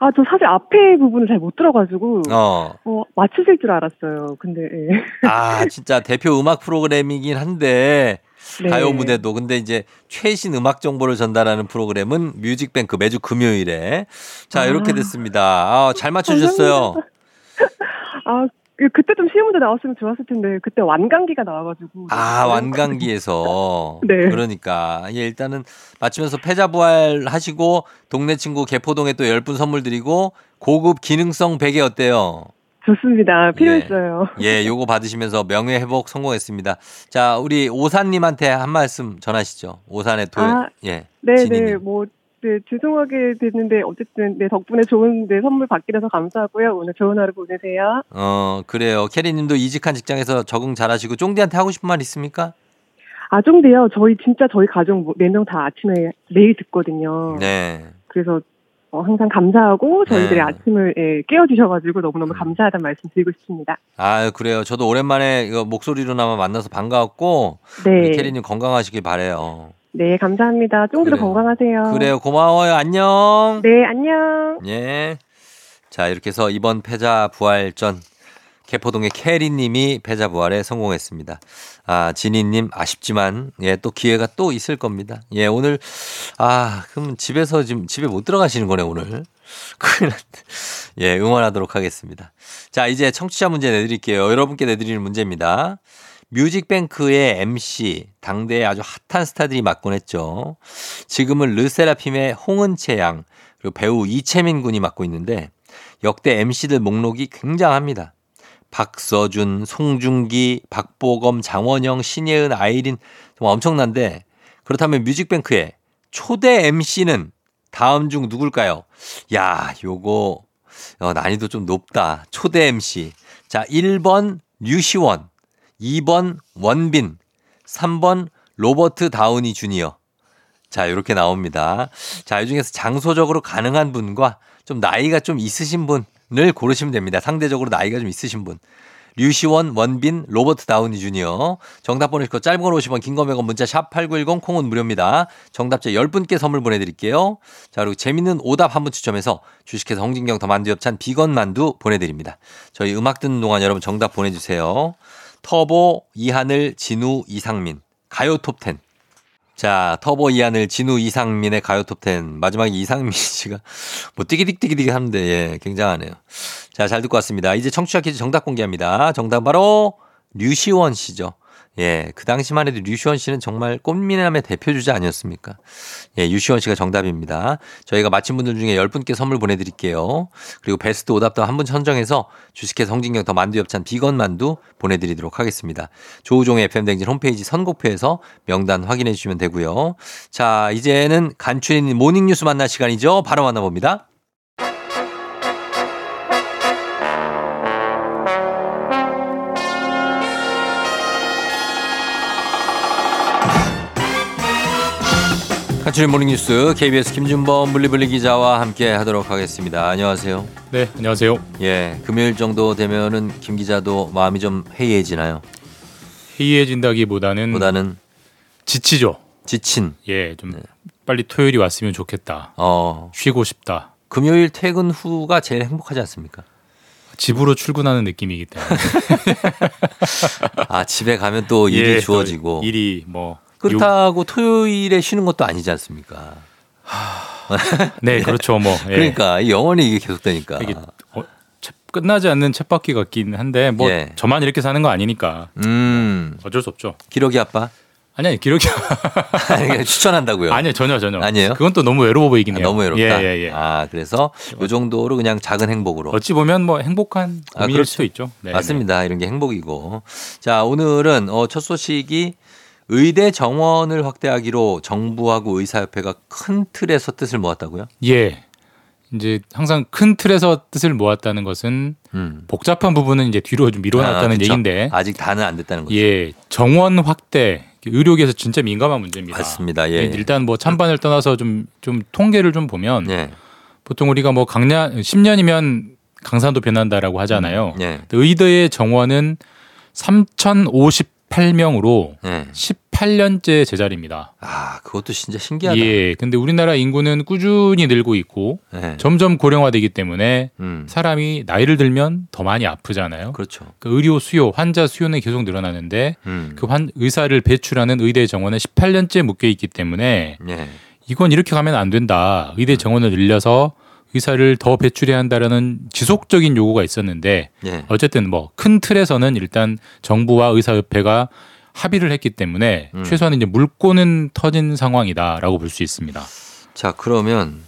아, 저 사실 앞에 부분을 잘 못 들어가지고, 어. 어, 맞추실 줄 알았어요. 근데, 예. 아, 진짜 대표 음악 프로그램이긴 한데, 네. 가요 무대도. 근데 이제 최신 음악 정보를 전달하는 프로그램은 뮤직뱅크 매주 금요일에. 자, 아. 이렇게 됐습니다. 아, 잘 맞춰주셨어요. 아, 그- 그때 좀 쉬운 문제 나왔으면 좋았을 텐데, 그때 완강기가 나와가지고. 아, 완강기에서. 네. 그러니까. 예, 일단은 맞추면서 패자 부활 하시고, 동네 친구 개포동에 또 10분 선물 드리고, 고급 기능성 베개 어때요? 좋습니다. 필요했어요. 예, 요거 받으시면서 명예 회복 성공했습니다. 자, 우리 오산님한테 한 말씀 전하시죠. 오산의 도, 아, 예. 네. 네, 뭐, 네, 죄송하게 됐는데, 어쨌든, 네, 덕분에 좋은 네, 선물 받게 돼서 감사하고요. 오늘 좋은 하루 보내세요. 어, 그래요. 캐리님도 이직한 직장에서 적응 잘하시고, 쫑디한테 하고 싶은 말 있습니까? 아, 좀데요. 저희, 진짜 저희 가족 네 명 다 아침에 매일 듣거든요. 네. 그래서, 어, 항상 감사하고, 저희들의 네. 아침을 예, 깨워주셔가지고 너무너무 감사하다는 말씀 드리고 싶습니다. 아, 그래요. 저도 오랜만에 목소리로나마 만나서 반가웠고, 네. 캐리님 건강하시길 바래요. 네, 감사합니다. 쫑디도. 건강하세요. 그래요. 고마워요. 안녕. 네, 안녕. 예. 자, 이렇게 해서 이번 패자 부활전 개포동의 캐리님이 패자 부활에 성공했습니다. 아, 진희님 아쉽지만 예, 또 기회가 또 있을 겁니다. 예, 오늘 아, 그럼 집에서 지금 집에 못 들어가시는 거네 오늘. 큰일 났네. 예, 응원하도록 하겠습니다. 자, 이제 청취자 문제 내드릴게요. 여러분께 내드리는 문제입니다. 뮤직뱅크의 MC, 당대의 아주 핫한 스타들이 맡곤 했죠. 지금은 르세라핌의 홍은채 양, 그리고 배우 이채민 군이 맡고 있는데 역대 MC들 목록이 굉장합니다. 박서준, 송중기, 박보검, 장원영, 신예은, 아이린 정말 엄청난데 그렇다면 뮤직뱅크의 초대 MC는 다음 중 누굴까요? 야, 요거 어, 난이도 좀 높다. 초대 MC. 자, 1번 류시원, 2번 원빈, 3번 로버트 다우니 주니어. 자, 이렇게 나옵니다. 자, 이 중에서 장소적으로 가능한 분과 좀 나이가 좀 있으신 분 을 고르시면 됩니다. 상대적으로 나이가 좀 있으신 분. 류시원, 원빈, 로버트 다우니 주니어. 정답 보내실 거 짧은 걸 50원, 긴거 100원, 문자 샵 8910, 콩은 무료입니다. 정답자 10분께 선물 보내드릴게요. 자, 그리고 재밌는 오답 한 분 추첨해서 주식회사 홍진경 더 만두 엽찬 비건 만두 보내드립니다. 저희 음악 듣는 동안 여러분 정답 보내주세요. 터보, 이하늘, 진우, 이상민. 가요 톱10. 자, 터보 이하늘, 진우, 이상민의 가요 톱10. 마지막에 이상민 씨가 뭐 띠기딕띠기딕 하는데, 예, 굉장하네요. 자, 잘 듣고 왔습니다. 이제 청취자 퀴즈 정답 공개합니다. 정답 바로 류시원 씨죠. 예, 그 당시만 해도 류시원 씨는 정말 꽃미남의 대표 주자 아니었습니까? 예, 유시원 씨가 정답입니다. 저희가 맞힌 분들 중에 10분께 선물 보내드릴게요. 그리고 베스트 오답도 한 분 선정해서 주식회사 성진경 더 만두 엽찬 비건 만두 보내드리도록 하겠습니다. 조우종의 FM댕진 홈페이지 선곡표에서 명단 확인해 주시면 되고요. 자, 이제는 간추린 모닝뉴스 만날 시간이죠. 바로 만나봅니다. 간추린 모닝뉴스 KBS 김준범 물리블리 기자와 함께 하도록 하겠습니다. 안녕하세요. 네, 안녕하세요. 예, 금요일 정도 되면은 김 기자도 마음이 좀 해이해지나요? 해이해진다기보다는 보다는 지치죠. 지친. 예, 좀 빨리 토요일이 왔으면 좋겠다. 어, 쉬고 싶다. 금요일 퇴근 후가 제일 행복하지 않습니까? 집으로 출근하는 느낌이기 때문에 아, 집에 가면 또 일이 예, 또 주어지고. 일이 뭐 그렇다고 토요일에 쉬는 것도 아니지 않습니까? 네, 그렇죠. 뭐 예. 그러니까 영원히 이게 계속되니까. 이게 어, 채- 끝나지 않는 쳇바퀴 같긴 한데 뭐 예. 저만 이렇게 사는 거 아니니까 음, 어쩔 수 없죠. 기러기 아빠? 아니 아니 기록이 아니, 추천한다고요. 아니요 전혀 전혀 아니에요? 그건 또 너무 외로워 보이긴 아, 해요. 너무 외롭다. 예, 예, 예. 아, 그래서 요 정도로 그냥 작은 행복으로. 어찌 보면 뭐 행복한 아, 고민일 그렇죠. 수도 있죠. 네, 맞습니다. 이런 게 행복이고. 자, 오늘은 어, 첫 소식이 의대 정원을 확대하기로 정부하고 의사협회가 큰 틀에서 뜻을 모았다고요? 네. 예. 이제 항상 큰 틀에서 뜻을 모았다는 것은 음. 복잡한 부분은 이제 뒤로 좀 미뤄놨다는 아? 얘기인데 아직 다는 안 됐다는 거죠. 예 정원 확대 의료계에서 진짜 민감한 문제입니다. 맞습니다. 예. 일단 뭐 찬반을 떠나서 좀좀 통계를 좀 보면 예. 보통 우리가 뭐 강남 10년이면 강산도 변한다라고 하잖아요. 예. 의대의 정원은 3,058명으로 예. 18년째 제자리입니다. 아, 그것도 진짜 신기하다. 예. 근데 우리나라 인구는 꾸준히 늘고 있고 예. 점점 고령화되기 때문에 음. 사람이 나이를 들면 더 많이 아프잖아요. 그렇죠. 그 의료 수요, 환자 수요는 계속 늘어나는데 음. 그 환, 의사를 배출하는 의대 정원은 18년째 묶여 있기 때문에 예. 이건 이렇게 가면 안 된다. 의대 정원을 늘려서 의사를 더 배출해야 한다라는 지속적인 요구가 있었는데 예. 어쨌든 뭐 큰 틀에서는 일단 정부와 의사협회가 합의를 했기 때문에 음. 최소한 이제 물꼬는 터진 상황이다라고 볼 수 있습니다. 자, 그러면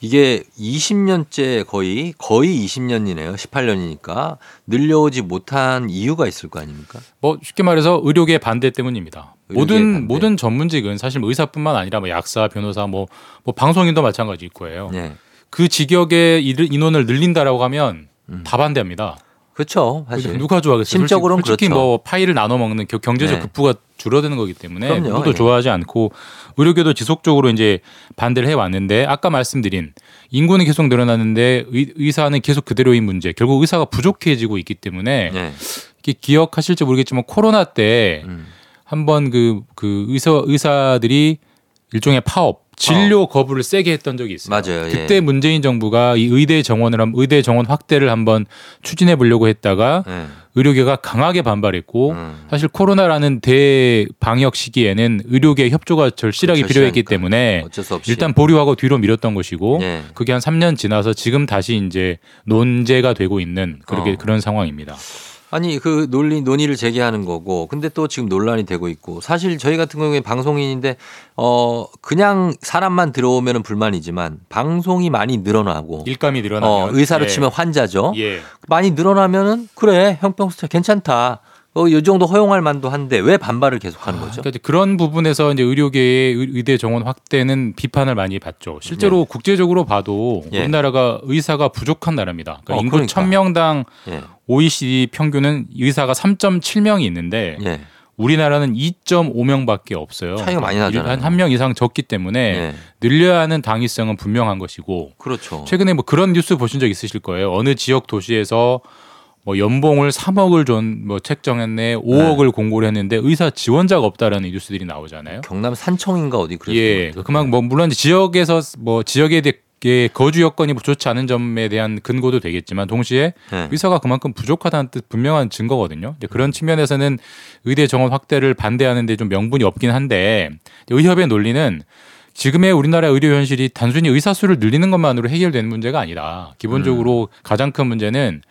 이게 20년째 거의 거의 20년이네요. 18년이니까 늘려오지 못한 이유가 있을 거 아닙니까? 뭐 쉽게 말해서 의료계 반대 때문입니다. 의료계 모든 반대. 모든 전문직은 사실 뭐 의사뿐만 아니라 뭐 약사, 변호사, 뭐, 뭐 방송인도 마찬가지일 거예요. 예. 그 직역의 일- 인원을 늘린다라고 하면 음. 다 반대합니다. 그렇죠. 사실. 누가 좋아하겠어요? 심적으로는 솔직히, 그렇죠. 뭐 파이를 나눠 먹는 겨- 경제적 네. 급부가 줄어드는 거기 때문에 그럼요. 누구도 예. 좋아하지 않고 의료계도 지속적으로 이제 반대를 해 왔는데 아까 말씀드린 인구는 계속 늘어나는데 의, 의사는 계속 그대로인 문제. 결국 의사가 부족해지고 있기 때문에 예. 이게 기억하실지 모르겠지만 코로나 때 음. 한번 그, 그 의사, 의사들이 일종의 파업, 진료 거부를 세게 했던 적이 있어요. 맞아요. 예. 그때 문재인 정부가 이 의대 정원을, 한- 의대 정원 확대를 한번 추진해 보려고 했다가 예. 의료계가 강하게 반발했고 음. 사실 코로나라는 대방역 시기에는 의료계 협조가 절실하게 그렇죠, 필요했기. 때문에 일단 보류하고 뒤로 미뤘던 것이고 예. 그게 한 3년 지나서 지금 다시 이제 논제가 되고 있는 그렇게 어. 그런 상황입니다. 아니 그 논리 논의를 제기하는 거고 근데 또 지금 논란이 되고 있고 사실 저희 같은 경우에 방송인인데 어 그냥 사람만 들어오면은 불만이지만 방송이 많이 늘어나고 일감이 늘어나면 어 의사로 예. 치면 환자죠 예. 많이 늘어나면은 그래 형평스타 괜찮다 어, 이 정도 허용할 만도 한데 왜 반발을 계속하는 거죠? 그러니까 그런 부분에서 이제 의료계의 의- 의대 정원 확대는 비판을 많이 받죠. 실제로 국제적으로 봐도 예. 우리나라가 의사가 부족한 나라입니다. 그러니까 어, 인구 그러니까. 1000명당 예. OECD 평균은 의사가 3.7명이 있는데 예. 우리나라는 2.5명밖에 없어요. 차이가 많이 나잖아요. 한 명 이상 적기 때문에 예. 늘려야 하는 당위성은 분명한 것이고 그렇죠. 최근에 뭐 그런 뉴스 보신 적 있으실 거예요. 어느 지역 도시에서 뭐 연봉을 3억을 전뭐 책정했네, 5억을 공고를 했는데 의사 지원자가 없다라는 뉴스들이 나오잖아요. 경남 산청인가 어디 그랬어요. 예, 그만 뭐 물론 지역에서 뭐 지역에 대해 거주 여건이 좋지 않은 점에 대한 근거도 되겠지만 동시에 네. 의사가 그만큼 부족하다는 뜻 분명한 증거거든요. 그런 측면에서는 의대 정원 확대를 반대하는데 좀 명분이 없긴 한데 의협의 논리는 지금의 우리나라 의료 현실이 단순히 의사 수를 늘리는 것만으로 해결되는 문제가 아니라 기본적으로 가장 큰 문제는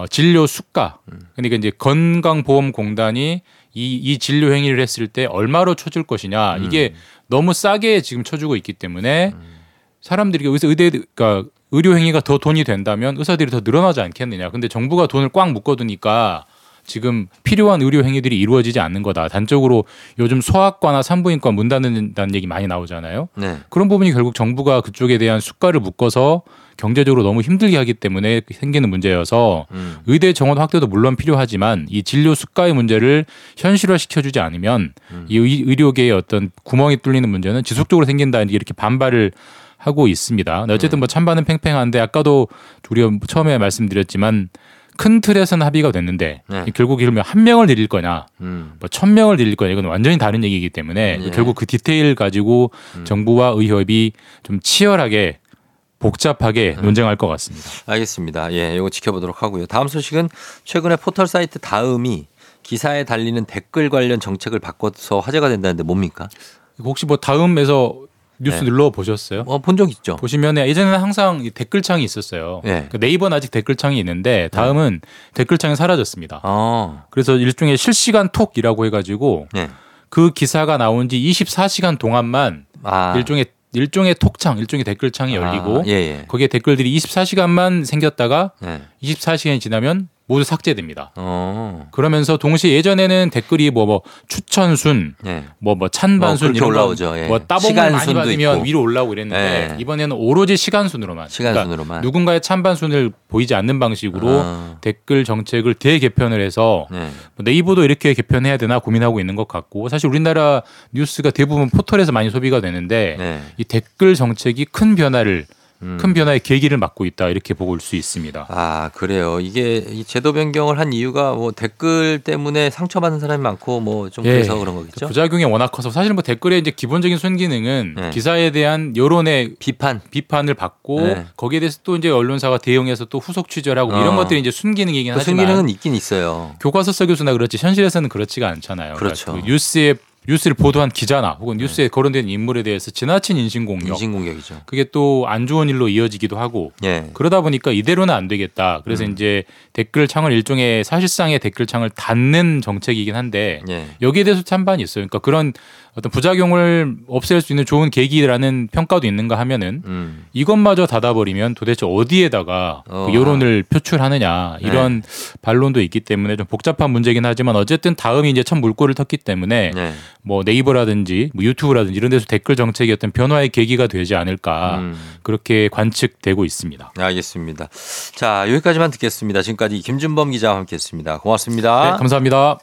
어, 진료 수가. 그러니까 이제 건강보험공단이 이, 이 진료 행위를 했을 때 얼마로 쳐줄 것이냐. 이게 너무 싸게 지금 쳐주고 있기 때문에 사람들이 의사 의대 그러니까 의료 행위가 더 돈이 된다면 의사들이 더 늘어나지 않겠느냐. 근데 정부가 돈을 꽉 묶어두니까 지금 필요한 의료 행위들이 이루어지지 않는 거다. 단적으로 요즘 소아과나 산부인과 문 닫는다는 얘기 많이 나오잖아요. 네. 그런 부분이 결국 정부가 그쪽에 대한 수가를 묶어서 경제적으로 너무 힘들게 하기 때문에 생기는 문제여서 음. 의대 정원 확대도 물론 필요하지만 이 진료 수가의 문제를 현실화 시켜주지 않으면 음. 이 의- 의료계의 어떤 구멍이 뚫리는 문제는 지속적으로 생긴다 이렇게 반발을 하고 있습니다. 어쨌든 뭐 찬반은 팽팽한데 아까도 우리가 처음에 말씀드렸지만 큰 틀에서는 합의가 됐는데 네. 결국 이러면 한 명을 늘릴 거냐 음. 뭐천 명을 늘릴 거냐 이건 완전히 다른 얘기이기 때문에 예. 결국 그 디테일 가지고 음. 정부와 의협이 좀 치열하게 복잡하게 음. 논쟁할 것 같습니다. 알겠습니다. 예, 이거 지켜보도록 하고요. 다음 소식은 최근에 포털 사이트 다음이 기사에 달리는 댓글 관련 정책을 바꿔서 화제가 된다는데 뭡니까? 혹시 뭐 다음에서 뉴스 네. 눌러 보셨어요? 어, 본 적 있죠. 보시면 예전에는 항상 이 댓글창이 있었어요. 네. 그 네이버는 아직 댓글창이 있는데 다음은 댓글창이 사라졌습니다. 어, 그래서 일종의 실시간 톡이라고 해가지고 네. 그 기사가 나온 지 24시간 동안만 아, 일종의 일종의 톡창, 일종의 댓글창이 열리고 아, 예, 예. 거기에 댓글들이 24시간만 생겼다가 네. 24시간이 지나면 모두 삭제됩니다. 어, 그러면서 동시에 예전에는 댓글이 뭐 뭐 추천순, 네. 뭐 뭐 찬반순 어, 그렇게 이런 거 올라오죠. 예. 뭐 따봉을 많이 받으면 있고. 위로 올라오고 이랬는데 예. 이번에는 오로지 시간순으로만 시간순으로만. 그러니까 누군가의 찬반순을 보이지 않는 방식으로 아. 댓글 정책을 대개편을 해서 네. 뭐 네이버도 이렇게 개편해야 되나 고민하고 있는 것 같고 사실 우리나라 뉴스가 대부분 포털에서 많이 소비가 되는데 네. 이 댓글 정책이 큰 변화를 음. 큰 변화의 계기를 맞고 있다 이렇게 볼수 있습니다. 아, 그래요. 이게 이 제도 변경을 한 이유가 뭐 댓글 때문에 상처받는 사람이 많고 뭐좀 예. 그래서 그런 거겠죠? 부작용이 워낙 커서 사실 뭐 댓글의 이제 기본적인 순기능은 네. 기사에 대한 여론의 비판. 비판을 받고 네. 거기에 대해서 또 이제 언론사가 대응해서 또 후속 취재하고 어. 이런 것들이 이제 순기능이긴 그 하지만 순기능은 있긴 있어요. 교과서 교수나 그렇지 현실에서는 그렇지가 않잖아요. 그렇죠. 그러니까 그 뉴스에 뉴스를 보도한 기자나 혹은 뉴스에 거론된 인물에 대해서 지나친 인신공격 인신공격이죠. 그게 또 안 좋은 일로 이어지기도 하고 예. 그러다 보니까 이대로는 안 되겠다. 그래서 음. 이제 댓글 창을 일종의 사실상의 댓글 창을 닫는 정책이긴 한데 예. 여기에 대해서 찬반이 있어요. 그러니까 그런 어떤 부작용을 없앨 수 있는 좋은 계기라는 평가도 있는가 하면은 음. 이것마저 닫아버리면 도대체 어디에다가 어. 그 여론을 표출하느냐 이런 반론도 있기 때문에 좀 복잡한 문제긴 하지만 어쨌든 다음이 이제 첫 물꼬를 텄기 때문에 네. 뭐 네이버라든지 뭐 유튜브라든지 이런 데서 댓글 정책이 어떤 변화의 계기가 되지 않을까 음. 그렇게 관측되고 있습니다. 알겠습니다. 자, 여기까지만 듣겠습니다. 지금까지 김준범 기자와 함께 했습니다. 고맙습니다. 네, 감사합니다.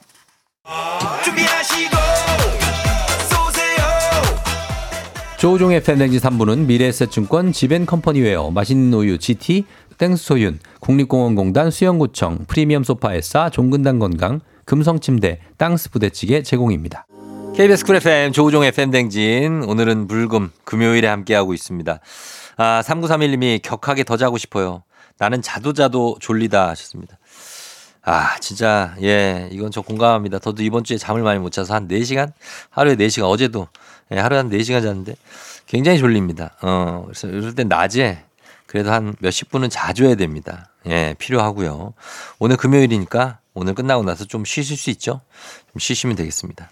조우종의 FM 대행진 3부는 미래에셋증권 지벤컴퍼니웨어 맛있는 우유 GT 땡스소윤 국립공원공단 수영구청 프리미엄 소파에싸 종근당 건강 금성침대 땅스 부대찌개 제공입니다. KBS 쿨 FM 조우종 FM 대행진 오늘은 불금 금요일에 함께하고 있습니다. 아, 3931님이 격하게 더 자고 싶어요. 나는 자도 자도 졸리다 하셨습니다. 아, 진짜 예, 이건 저 공감합니다. 저도 이번 주에 잠을 많이 못 자서 한 4시간 하루에 4시간 어제도 예, 하루에 한 4시간 잤는데 굉장히 졸립니다. 어, 그래서 이럴 땐 낮에 그래도 한 몇십 분은 자줘야 됩니다. 예, 필요하고요. 오늘 금요일이니까 오늘 끝나고 나서 좀 쉬실 수 있죠? 좀 쉬시면 되겠습니다.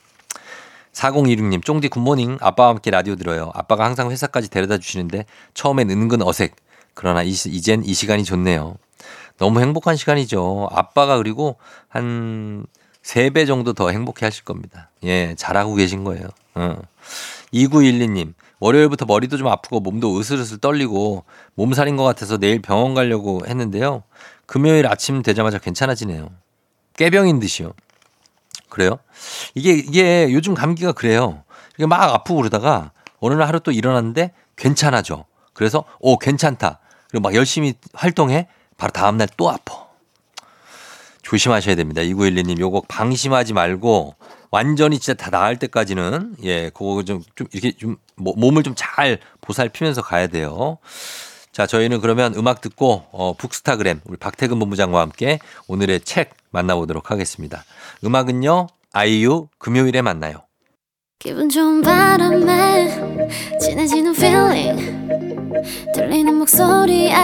4026님, 쫑디 굿모닝. 아빠와 함께 라디오 들어요. 아빠가 항상 회사까지 데려다 주시는데 처음엔 은근 어색. 그러나 이, 이젠 이 시간이 좋네요. 너무 행복한 시간이죠. 아빠가 그리고 한 3배 정도 더 행복해 하실 겁니다. 예, 잘하고 계신 거예요. 어. 2912님, 월요일부터 머리도 좀 아프고 몸도 으슬으슬 떨리고 몸살인 것 같아서 내일 병원 가려고 했는데요. 금요일 아침 되자마자 괜찮아지네요. 깨병인 듯이요. 그래요? 이게, 이게 요즘 감기가 그래요. 이게 막 아프고 그러다가 어느 날 하루 또 일어났는데 괜찮아져. 그래서, 오, 괜찮다. 그리고 막 열심히 활동해. 바로 다음날 또 아파. 조심하셔야 됩니다. 2912님 요거 방심하지 말고 완전히 진짜 다 나을 때까지는 예, 그거 좀, 좀 이렇게 좀 모- 몸을 좀 잘 보살피면서 가야 돼요. 자, 저희는 그러면 음악 듣고 어, 북스타그램 우리 박태근 본부장과 함께 오늘의 책 만나보도록 하겠습니다. 음악은요. 아이유 금요일에 만나요. 기분 좋은 바람에 진해지는 feeling 들리는 목소리에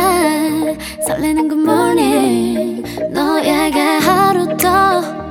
설레는 good morning 너에게 하루 더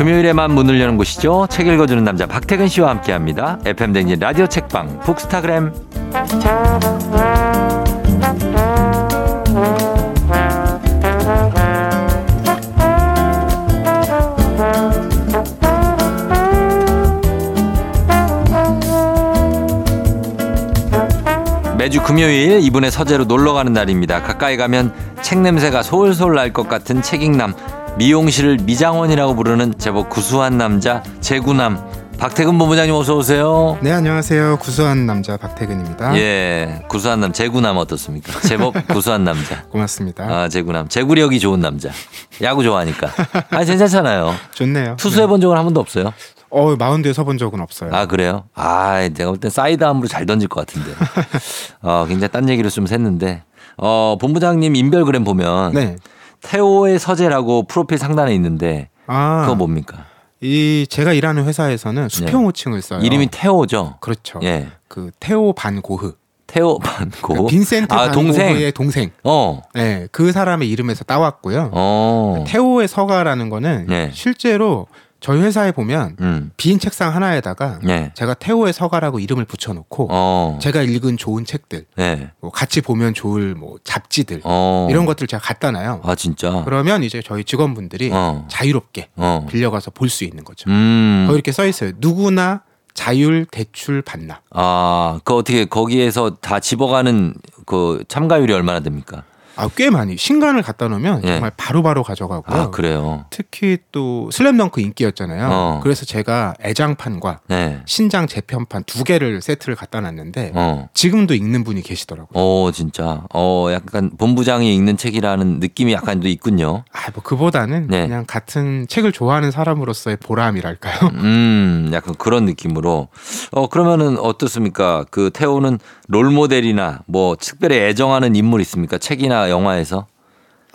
금요일에만 문을 여는 곳이죠. 책 읽어주는 남자 박태근 씨와 함께합니다. FM 댕진 라디오 책방 북스타그램. 매주 금요일 이분의 서재로 놀러 가는 날입니다. 가까이 가면 책 냄새가 솔솔 날 것 같은 책익남 미용실을 미장원이라고 부르는 제법 구수한 남자 제구남 박태근 본부장님 어서 오세요. 네 안녕하세요 구수한 남자 박태근입니다. 예, 구수한 남 제구남 어떻습니까? 제법 구수한 남자. 고맙습니다. 아 제구남 제구력이 좋은 남자. 야구 좋아하니까. 아 괜찮잖아요. 좋네요. 투수해 본 적은 한 번도 없어요. 어 마운드에 서본 적은 없어요. 아 그래요? 아 내가 볼 땐 사이드암으로 잘 던질 것 같은데. 어 굉장히 딴 얘기를 좀 샜는데. 어 본부장님 인별그램 보면 네. 태호의 서재라고 프로필 상단에 있는데 아, 그거 뭡니까? 이 제가 일하는 회사에서는 수평 호칭을 써요. 네. 이름이 태호죠. 그렇죠. 예. 그 태호 반고흐. 태호 반고. 그 빈센트 아. 반고흐의 동생. 어. 네, 그 사람의 이름에서 따왔고요. 어. 태호의 서가라는 거는 네. 실제로 저희 회사에 보면 음. 빈 책상 하나에다가 네. 제가 태호의 서가라고 이름을 붙여놓고 어. 제가 읽은 좋은 책들, 네. 뭐 같이 보면 좋을 뭐 잡지들 어. 이런 것들 제가 갖다 놔요. 아 진짜. 그러면 이제 저희 직원분들이 어. 자유롭게 어. 빌려가서 볼 수 있는 거죠. 음. 거기 이렇게 써 있어요. 누구나 자율 대출 반납. 아, 그 어떻게 거기에서 다 집어가는 그 참가율이 얼마나 됩니까? 아, 꽤 많이 신간을 갖다 놓으면 예. 정말 바로바로 가져가고요. 아, 그래요. 특히 또 슬램덩크 인기였잖아요. 어. 그래서 제가 애장판과 네. 신장 재편판 두 개를 세트를 갖다 놨는데 어. 지금도 읽는 분이 계시더라고요. 어, 진짜. 어, 약간 본부장이 읽는 책이라는 느낌이 약간 또 있군요. 아, 뭐 그보다는 네. 그냥 같은 책을 좋아하는 사람으로서의 보람이랄까요? 음, 약간 그런 느낌으로. 어, 그러면은 어떻습니까? 그 태호는 롤 모델이나 뭐 특별히 애정하는 인물 있습니까? 책이나 영화에서?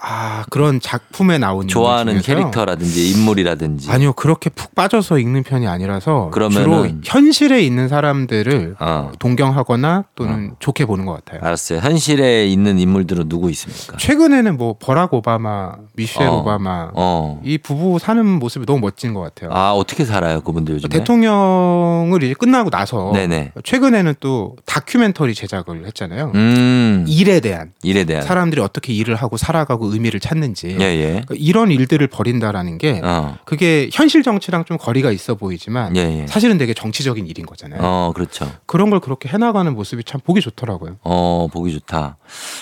아, 그런 작품에 나오는 좋아하는? 캐릭터라든지 인물이라든지. 아니요, 그렇게 푹 빠져서 읽는 편이 아니라서 주로 그러면은- 현실에 있는 사람들을 어. 동경하거나 또는 좋게 보는 것 같아요. 알았어요. 현실에 있는 인물들은 누구 있습니까? 최근에는 뭐 버락 오바마, 미셸 어. 오바마 어. 이 부부 사는 모습이 너무 멋진 것 같아요. 아, 어떻게 살아요, 그분들 요즘에? 대통령을 이제 끝나고 나서 네네. 최근에는 또 다큐멘터리 제작을 했잖아요. 음. 일에 대한 일에 대한. 사람들이 어떻게 일을 하고 살아가고 의미를 찾는지 예, 예. 그러니까 이런 일들을 벌인다라는 게 어. 그게 현실 정치랑 좀 거리가 있어 보이지만 예, 예. 사실은 되게 정치적인 일인 거잖아요. 어, 그렇죠. 그런 걸 그렇게 해나가는 모습이 참 보기 좋더라고요. 어, 보기 좋다.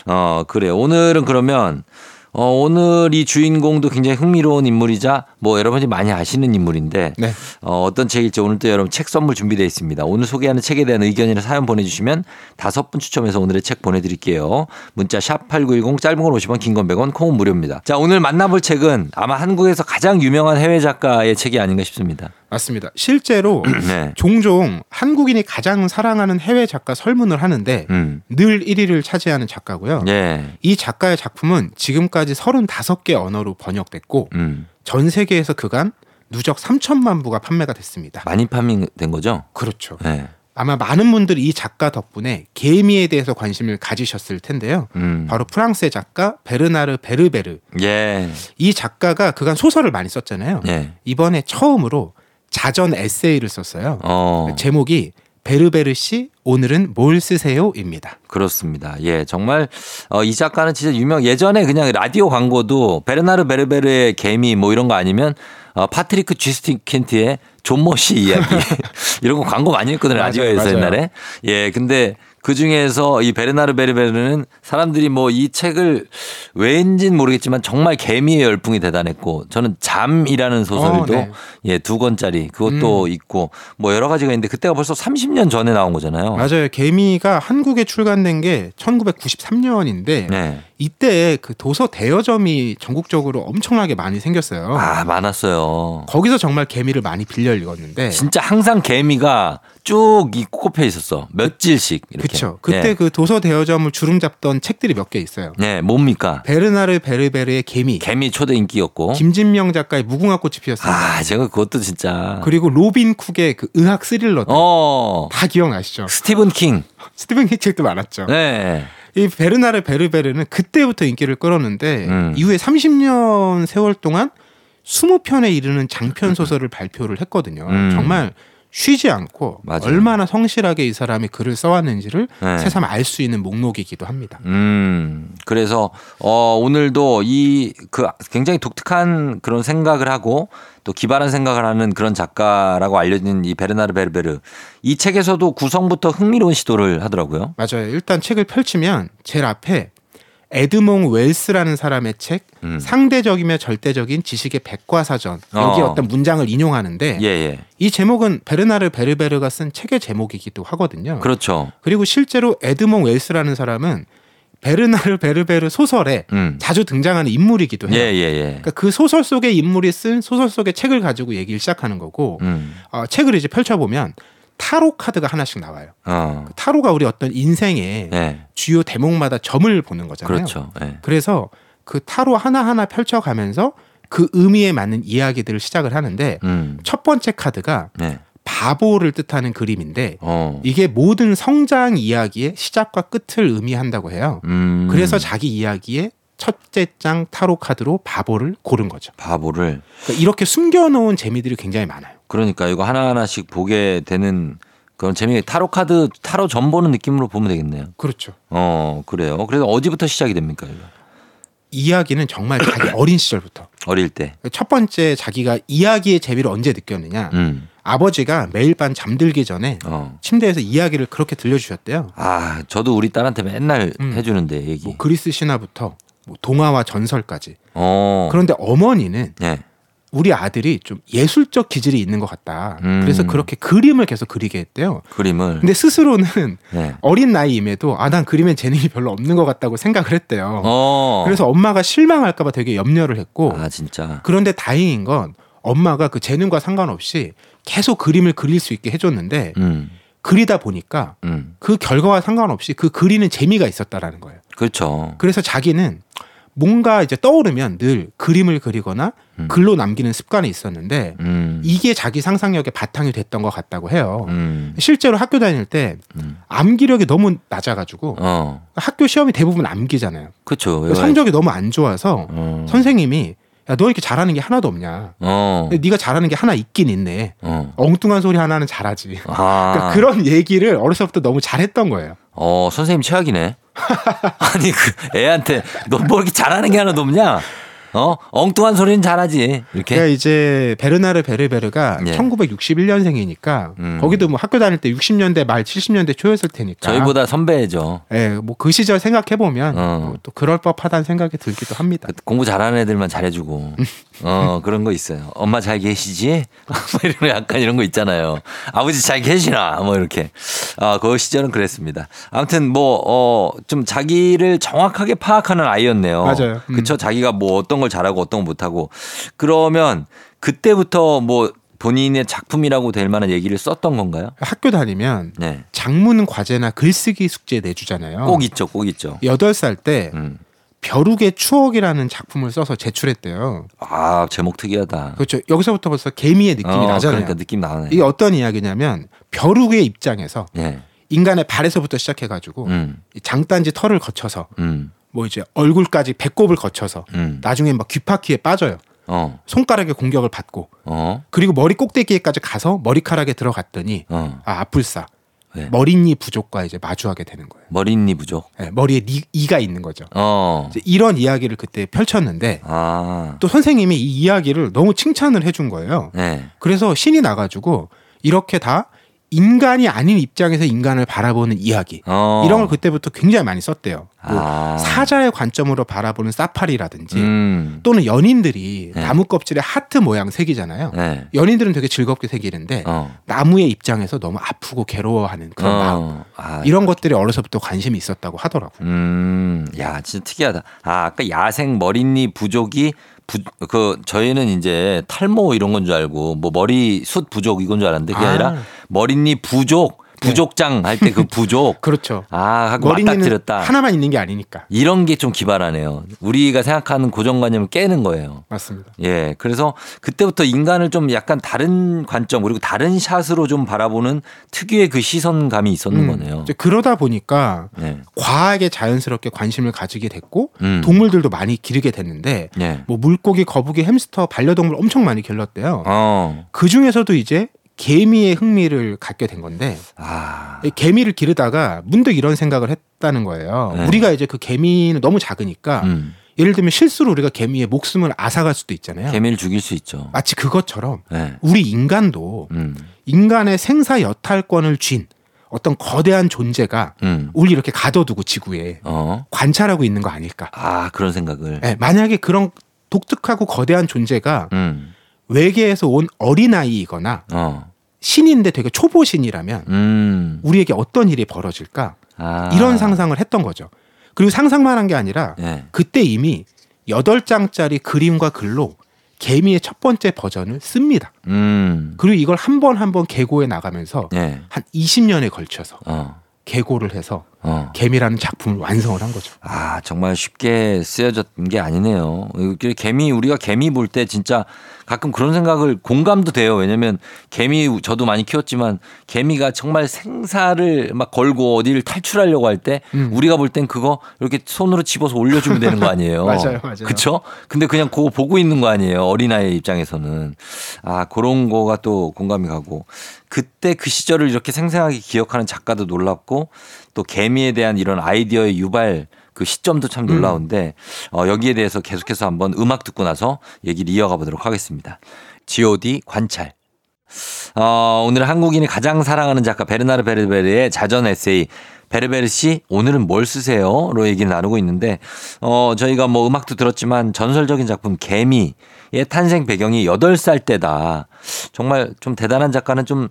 어, 그래. 오늘은 그러면, 어, 오늘 이 주인공도 굉장히 흥미로운 인물이자 뭐 여러분이 많이 아시는 인물인데, 네. 어, 어떤 책일지 오늘 또 여러분 책 선물 준비되어 있습니다. 오늘 소개하는 책에 대한 의견이나 사연 보내주시면 다섯 분 추첨해서 오늘의 책 보내드릴게요. 문자 샵 8910 짧은 건 50원, 긴 건 100원, 콩은 무료입니다. 자, 오늘 만나볼 책은 아마 한국에서 가장 유명한 해외 작가의 책이 아닌가 싶습니다. 맞습니다. 실제로 네. 종종 한국인이 가장 사랑하는 해외 작가 설문을 하는데 음. 늘 1위를 차지하는 작가고요. 예. 이 작가의 작품은 지금까지 35개 언어로 번역됐고 음. 전 세계에서 그간 누적 3천만 부가 판매가 됐습니다. 많이 판매된 거죠? 그렇죠. 네. 아마 많은 분들이 이 작가 덕분에 개미에 대해서 관심을 가지셨을 텐데요. 음. 바로 프랑스의 작가 베르나르 베르베르. 예. 이 작가가 그간 소설을 많이 썼잖아요. 예. 이번에 처음으로 자전 에세이를 썼어요. 어. 제목이 베르베르 씨 오늘은 뭘 쓰세요입니다. 그렇습니다. 예, 정말 어, 이 작가는 진짜 유명. 예전에 그냥 라디오 광고도 베르나르 베르베르의 개미 뭐 이런 거 아니면 어, 파트리크 쥐스킨트의 좀머 씨 이야기 이런 거 광고 많이 했거든요 라디오에서. 옛날에 예 근데 그 중에서 이 베르나르 베르베르는 사람들이 뭐 이 책을 왠진 모르겠지만 정말 개미의 열풍이 대단했고 저는 잠이라는 소설도 어, 네. 예, 두 권짜리 그것도 있고 뭐 여러 가지가 있는데 그때가 벌써 30년 전에 나온 거잖아요. 맞아요. 개미가 한국에 출간된 게 1993년인데 네. 이때 그 도서 대여점이 전국적으로 엄청나게 많이 생겼어요. 아 많았어요. 거기서 정말 개미를 많이 빌려 읽었는데 진짜 항상 개미가 쭉 꽂혀 있었어. 몇 질씩 이렇게. 그렇죠. 그때 예. 그 도서 대여점을 주름 잡던 책들이 몇 개 있어요. 네, 뭡니까? 베르나르 베르베르의 개미, 개미 초대 인기였고. 김진명 작가의 무궁화 꽃이 피었습니다. 아, 제가 그것도 진짜. 그리고 로빈 쿡의 그 의학 스릴러 어. 다 기억나시죠? 스티븐 킹. 스티븐 킹 책도 많았죠. 네. 이 베르나르 베르베르는 그때부터 인기를 끌었는데 음. 이후에 30년 세월 동안 20편에 이르는 장편 소설을 발표를 했거든요. 음. 정말 쉬지 않고 맞아요. 얼마나 성실하게 이 사람이 글을 써왔는지를 네. 새삼 알 수 있는 목록이기도 합니다. 음. 그래서 어 오늘도 이 그 굉장히 독특한 그런 생각을 하고 또 기발한 생각을 하는 그런 작가라고 알려진 이 베르나르 베르베르 이 책에서도 구성부터 흥미로운 시도를 하더라고요. 맞아요. 일단 책을 펼치면 제일 앞에 에드몽 웰스라는 사람의 책 음. 상대적이며 절대적인 지식의 백과사전 여기 어. 어떤 문장을 인용하는데 예, 예. 이 제목은 베르나르 베르베르가 쓴 책의 제목이기도 하거든요. 그렇죠. 그리고 실제로 에드몽 웰스라는 사람은 베르나르 베르베르 소설에 음. 자주 등장하는 인물이기도 해요. 예, 예, 예. 그러니까 그 소설 속의 인물이 쓴 소설 속의 책을 가지고 얘기를 시작하는 거고 음. 어, 책을 이제 펼쳐보면 타로 카드가 하나씩 나와요. 어. 타로가 우리 어떤 인생의 예. 주요 대목마다 점을 보는 거잖아요. 그렇죠. 예. 그래서 그 타로 하나하나 펼쳐가면서 그 의미에 맞는 이야기들을 시작을 하는데 음. 첫 번째 카드가 네. 바보를 뜻하는 그림인데 어. 이게 모든 성장 이야기의 시작과 끝을 의미한다고 해요. 음. 그래서 자기 이야기의 첫째 장 타로 카드로 바보를 고른 거죠. 바보를 그러니까 이렇게 숨겨놓은 재미들이 굉장히 많아요. 그러니까 이거 하나하나씩 보게 되는 그런 재미 타로 카드 타로 전 보는 느낌으로 보면 되겠네요. 그렇죠. 어 그래요. 그래서 어디부터 시작이 됩니까? 이거? 이야기는 정말 자기 어린 시절부터 어릴 때. 첫 번째 자기가 이야기의 재미를 언제 느꼈느냐. 음. 아버지가 매일 밤 잠들기 전에 어. 침대에서 이야기를 그렇게 들려주셨대요. 아 저도 우리 딸한테 맨날 음. 해주는데 얘기. 뭐 그리스 신화부터 뭐 동화와 전설까지. 어. 그런데 어머니는 네. 우리 아들이 좀 예술적 기질이 있는 것 같다. 음. 그래서 그렇게 그림을 계속 그리게 했대요. 그림을. 근데 스스로는 네. 어린 나이임에도 아 난 그림엔 재능이 별로 없는 것 같다고 생각을 했대요. 어. 그래서 엄마가 실망할까봐 되게 염려를 했고 아 진짜. 그런데 다행인 건 엄마가 그 재능과 상관없이 계속 그림을 그릴 수 있게 해줬는데 음. 그리다 보니까 음. 그 결과와 상관없이 그 그리는 재미가 있었다라는 거예요. 그렇죠. 그래서 자기는 뭔가 이제 떠오르면 늘 그림을 그리거나 음. 글로 남기는 습관이 있었는데 음. 이게 자기 상상력의 바탕이 됐던 것 같다고 해요. 음. 실제로 학교 다닐 때 음. 암기력이 너무 낮아가지고 어. 학교 시험이 대부분 암기잖아요. 그렇죠. 성적이 너무 안 좋아서 어. 선생님이 야 너 이렇게 잘하는 게 하나도 없냐? 어. 네가 잘하는 게 하나 있긴 있네. 어. 엉뚱한 소리 하나는 잘하지. 아. 그러니까 그런 얘기를 어렸을 때부터 너무 잘했던 거예요. 어, 선생님 최악이네. 아니, 그 애한테 너 뭐 이렇게 잘하는 게 하나도 없냐? 어? 엉뚱한 소리는 잘하지. 이렇게. 그러니까 이제 베르나르 베르베르가 예. 1961년생이니까 음. 거기도 뭐 학교 다닐 때 60년대 말 70년대 초였을 테니까. 저희보다 선배죠. 예, 뭐 그 시절 생각해 보면 어. 또 그럴 법하다는 생각이 들기도 합니다. 공부 잘하는 애들만 잘해주고. 어, 그런 거 있어요. 엄마 잘 계시지? 뭐 이런 약간 이런 거 있잖아요. 아버지 잘 계시나? 뭐 이렇게. 아, 그 시절은 그랬습니다. 아무튼 뭐, 어, 좀 자기를 정확하게 파악하는 아이였네요. 맞아요. 음. 그쵸. 자기가 뭐 어떤 걸 잘하고 어떤 걸 못하고. 그러면 그때부터 뭐 본인의 작품이라고 될 만한 얘기를 썼던 건가요? 학교 다니면 네. 장문 과제나 글쓰기 숙제 내주잖아요. 꼭 있죠, 꼭 있죠. 여덟 살때 음. 벼룩의 추억이라는 작품을 써서 제출했대요. 아, 제목 특이하다. 그렇죠. 여기서부터 벌써 개미의 느낌이 어, 나잖아요. 그러니까 느낌 나네. 이게 어떤 이야기냐면 벼룩의 입장에서 예. 인간의 발에서부터 시작해가지고 음, 이 장단지 털을 거쳐서 음, 뭐 이제 얼굴까지 배꼽을 거쳐서 음. 나중에 막 귀파키에 빠져요. 어, 손가락에 공격을 받고 어, 그리고 머리 꼭대기에까지 가서 머리카락에 들어갔더니 어. 아 아플싸 네. 머리니 부족과 이제 마주하게 되는 거예요. 머리니 부족. 네, 머리에 니, 이가 있는 거죠. 어. 이런 이야기를 그때 펼쳤는데 아. 또 선생님이 이 이야기를 너무 칭찬을 해준 거예요. 네. 그래서 신이 나가지고 이렇게 다 인간이 아닌 입장에서 인간을 바라보는 이야기 어. 이런 걸 그때부터 굉장히 많이 썼대요. 뭐 아. 사자의 관점으로 바라보는 사파리라든지 음. 또는 연인들이 네. 나무 껍질에 하트 모양 새기잖아요. 네. 연인들은 되게 즐겁게 새기는데 어. 나무의 입장에서 너무 아프고 괴로워하는 그런 어. 마음 아, 이런 것들이 어려서부터 관심이 있었다고 하더라고요. 음, 야, 진짜 특이하다. 아, 아까 야생 머리니 부족이 부, 그 저희는 이제 탈모 이런 건 줄 알고 뭐 머리 숱 부족 이건 줄 알았는데 그게 아. 아. 니라 머리니 부족 부족장 할 때 그 부족. 그렇죠. 아, 하고 머리니는 맞닥뜨렸다. 하나만 있는 게 아니니까. 이런 게 좀 기발하네요. 우리가 생각하는 고정관념을 깨는 거예요. 맞습니다. 예. 그래서 그때부터 인간을 좀 약간 다른 관점 그리고 다른 샷으로 좀 바라보는 특유의 그 시선감이 있었는 음, 거네요. 그러다 보니까 네. 과학에 자연스럽게 관심을 가지게 됐고 음. 동물들도 많이 기르게 됐는데 예. 뭐 물고기, 거북이, 햄스터, 반려동물 엄청 많이 길렀대요. 어. 그 중에서도 이제 개미의 흥미를 갖게 된 건데 아. 이 개미를 기르다가 문득 이런 생각을 했다는 거예요. 네. 우리가 이제 그 개미는 너무 작으니까 음. 예를 들면 실수로 우리가 개미의 목숨을 앗아갈 수도 있잖아요. 개미를 죽일 수 있죠. 마치 그것처럼 네. 우리 인간도 음. 인간의 생사 여탈권을 쥔 어떤 거대한 존재가 음. 우리 이렇게 가둬두고 지구에 어. 관찰하고 있는 거 아닐까. 아, 그런 생각을. 네, 만약에 그런 독특하고 거대한 존재가 음. 외계에서 온 어린아이이거나 어. 신인데 되게 초보 신이라면 음. 우리에게 어떤 일이 벌어질까 아. 이런 상상을 했던 거죠. 그리고 상상만 한 게 아니라 네. 그때 이미 여덟 장짜리 그림과 글로 개미의 첫 번째 버전을 씁니다. 음. 그리고 이걸 한 번 한 번 개고해 나가면서 네. 한 20년에 걸쳐서 어. 개고를 해서 어. 개미라는 작품을 완성을 한 거죠. 아, 정말 쉽게 쓰여졌던 게 아니네요. 개미, 우리가 개미 볼 때 진짜 가끔 그런 생각을 공감도 돼요. 왜냐면 개미 저도 많이 키웠지만 개미가 정말 생사를 막 걸고 어디를 탈출하려고 할때 음. 우리가 볼 땐 그거 이렇게 손으로 집어서 올려주면 되는 거 아니에요. 맞아요, 맞아요. 그쵸? 근데 그냥 그거 보고 있는 거 아니에요. 어린아이 입장에서는. 아, 그런 거가 또 공감이 가고. 그때 그 시절을 이렇게 생생하게 기억하는 작가도 놀랍고 또 개미에 대한 이런 아이디어의 유발 그 시점도 참 놀라운데 어, 여기에 대해서 계속해서 한번 음악 듣고 나서 얘기를 이어가 보도록 하겠습니다. G.O.D. 관찰. 어, 오늘 한국인이 가장 사랑하는 작가 베르나르 베르베르의 자전 에세이 베르베르 씨 오늘은 뭘 쓰세요?로 얘기를 나누고 있는데 어 저희가 뭐 음악도 들었지만 전설적인 작품 개미의 탄생 배경이 8살 때다. 정말 좀 대단한 작가는 좀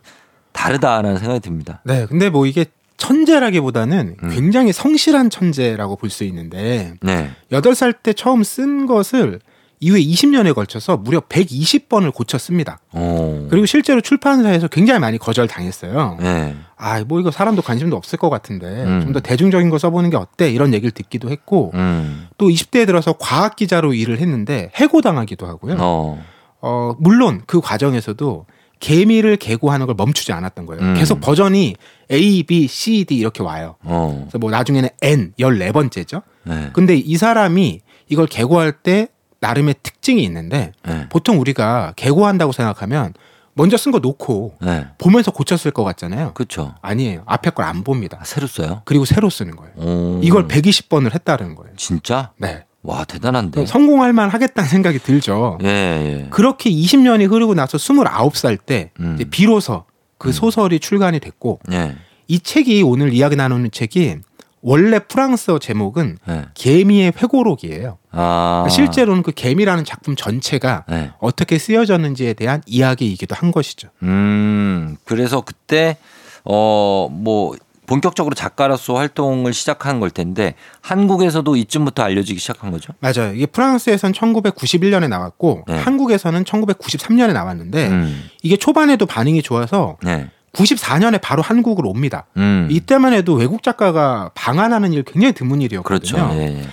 다르다라는 생각이 듭니다. 네, 근데 뭐 이게 천재라기보다는 음. 굉장히 성실한 천재라고 볼 수 있는데 네. 여덟 살때 처음 쓴 것을 이후에 20년에 걸쳐서 무려 120번을 고쳤습니다. 어. 그리고 실제로 출판사에서 굉장히 많이 거절당했어요. 네. 아, 뭐 이거 사람도 관심도 없을 것 같은데 음. 좀더 대중적인 거 써보는 게 어때? 이런 얘기를 듣기도 했고 음. 또 20대에 들어서 과학 기자로 일을 했는데 해고당하기도 하고요. 어. 어, 물론 그 과정에서도 개미를 개고하는 걸 멈추지 않았던 거예요. 음. 계속 버전이 A, B, C, D 이렇게 와요. 어. 그래서 뭐 나중에는 N 14번째죠. 네. 근데 이 사람이 이걸 개고할 때 나름의 특징이 있는데 네. 보통 우리가 개고한다고 생각하면 먼저 쓴 거 놓고 네. 보면서 고쳤을 것 같잖아요. 그렇죠. 아니에요. 앞에 걸 안 봅니다. 아, 새로 써요? 그리고 새로 쓰는 거예요. 오. 이걸 120번을 했다는 거예요. 진짜? 네. 와, 대단한데. 성공할 만 하겠다는 생각이 들죠. 예, 예. 그렇게 20년이 흐르고 나서 29살 때 음. 이제 비로소 그 소설이 출간이 됐고 예. 이 책이 오늘 이야기 나누는 책이 원래 프랑스어 제목은 예. 개미의 회고록이에요. 아. 실제로는 그 개미라는 작품 전체가 네. 어떻게 쓰여졌는지에 대한 이야기이기도 한 것이죠. 음, 그래서 그때, 어, 뭐, 본격적으로 작가로서 활동을 시작한 걸 텐데, 한국에서도 이쯤부터 알려지기 시작한 거죠? 맞아요. 이게 프랑스에선 1991년에 나왔고 네. 한국에서는 1993년에 나왔는데 음, 이게 초반에도 반응이 좋아서 네. 94년에 바로 한국으로 옵니다. 음. 이때만 해도 외국 작가가 방한하는 일 굉장히 드문 그렇죠. 일이었거든요. 예, 예.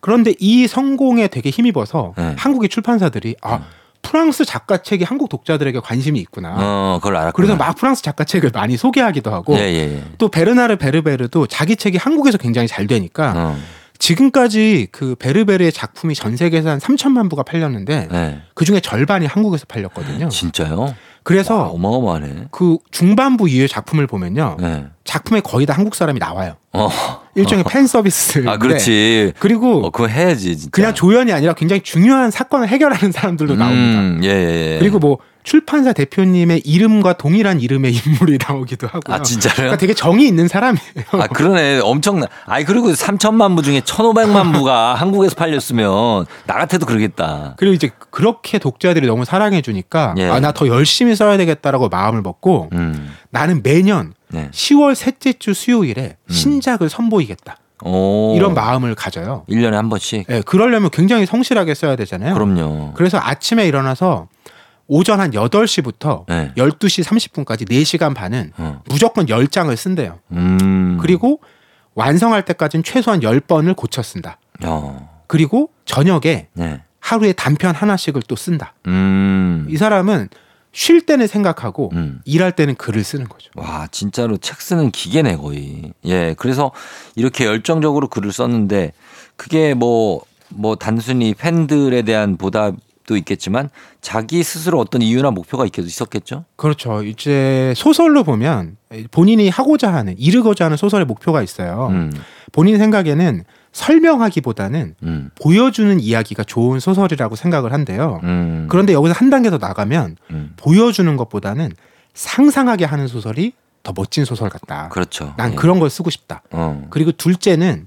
그런데 이 성공에 되게 힘입어서 네. 한국의 출판사들이 아 프랑스 작가 책이 한국 독자들에게 관심이 있구나. 어, 그걸 알았구나. 그래서 막 프랑스 작가 책을 많이 소개하기도 하고 예, 예, 예. 또 베르나르 베르베르도 자기 책이 한국에서 굉장히 잘 되니까 어, 지금까지 그 베르베르의 작품이 전 세계에서 한 3천만 부가 팔렸는데 네. 그 중에 절반이 한국에서 팔렸거든요. 진짜요? 그래서 어마어마하네. 그 중반부 이후의 작품을 보면요. 네. 작품에 거의 다 한국 사람이 나와요. 어. 일종의 팬 서비스. 아, 그렇지. 그리고 어, 그거 해야지, 진짜. 그냥 조연이 아니라 굉장히 중요한 사건을 해결하는 사람들도 나옵니다. 음, 예, 예, 예. 그리고 뭐 출판사 대표님의 이름과 동일한 이름의 인물이 나오기도 하고요. 아, 진짜요? 그러니까 되게 정이 있는 사람이에요. 아, 그러네. 엄청나. 아니, 그리고 3천만 부 중에 1,500만 부가 한국에서 팔렸으면 나 같아도 그러겠다. 그리고 이제 그렇게 독자들이 너무 사랑해 주니까 예. 아, 나 더 열심히 써야 되겠다라고 마음을 먹고 음. 나는 매년 네. 10월 셋째 주 수요일에 신작을 선보이겠다. 오. 이런 마음을 가져요. 1년에 한 번씩. 예, 그러려면 굉장히 성실하게 써야 되잖아요. 그럼요. 그래서 아침에 일어나서 오전 한 8시부터 네. 12시 30분까지 4시간 반은 어. 무조건 10장을 쓴대요. 음. 그리고 완성할 때까지는 최소한 10번을 고쳐 쓴다. 어. 그리고 저녁에 네. 하루에 단편 하나씩을 또 쓴다. 음. 이 사람은 쉴 때는 생각하고 음. 일할 때는 글을 쓰는 거죠. 와, 진짜로 책 쓰는 기계네, 거의. 예. 그래서 이렇게 열정적으로 글을 썼는데 그게 뭐, 뭐 단순히 팬들에 대한 보답 도 있겠지만 자기 스스로 어떤 이유나 목표가 있- 있었겠죠? 그렇죠. 이제 소설로 보면 본인이 하고자 하는 이루고자 하는 소설의 목표가 있어요. 음. 본인 생각에는 설명하기보다는 음. 보여주는 이야기가 좋은 소설이라고 생각을 한대요. 음. 그런데 여기서 한 단계 더 나가면 음. 보여주는 것보다는 상상하게 하는 소설이 더 멋진 소설 같다. 그렇죠. 난 예. 그런 걸 쓰고 싶다. 어. 그리고 둘째는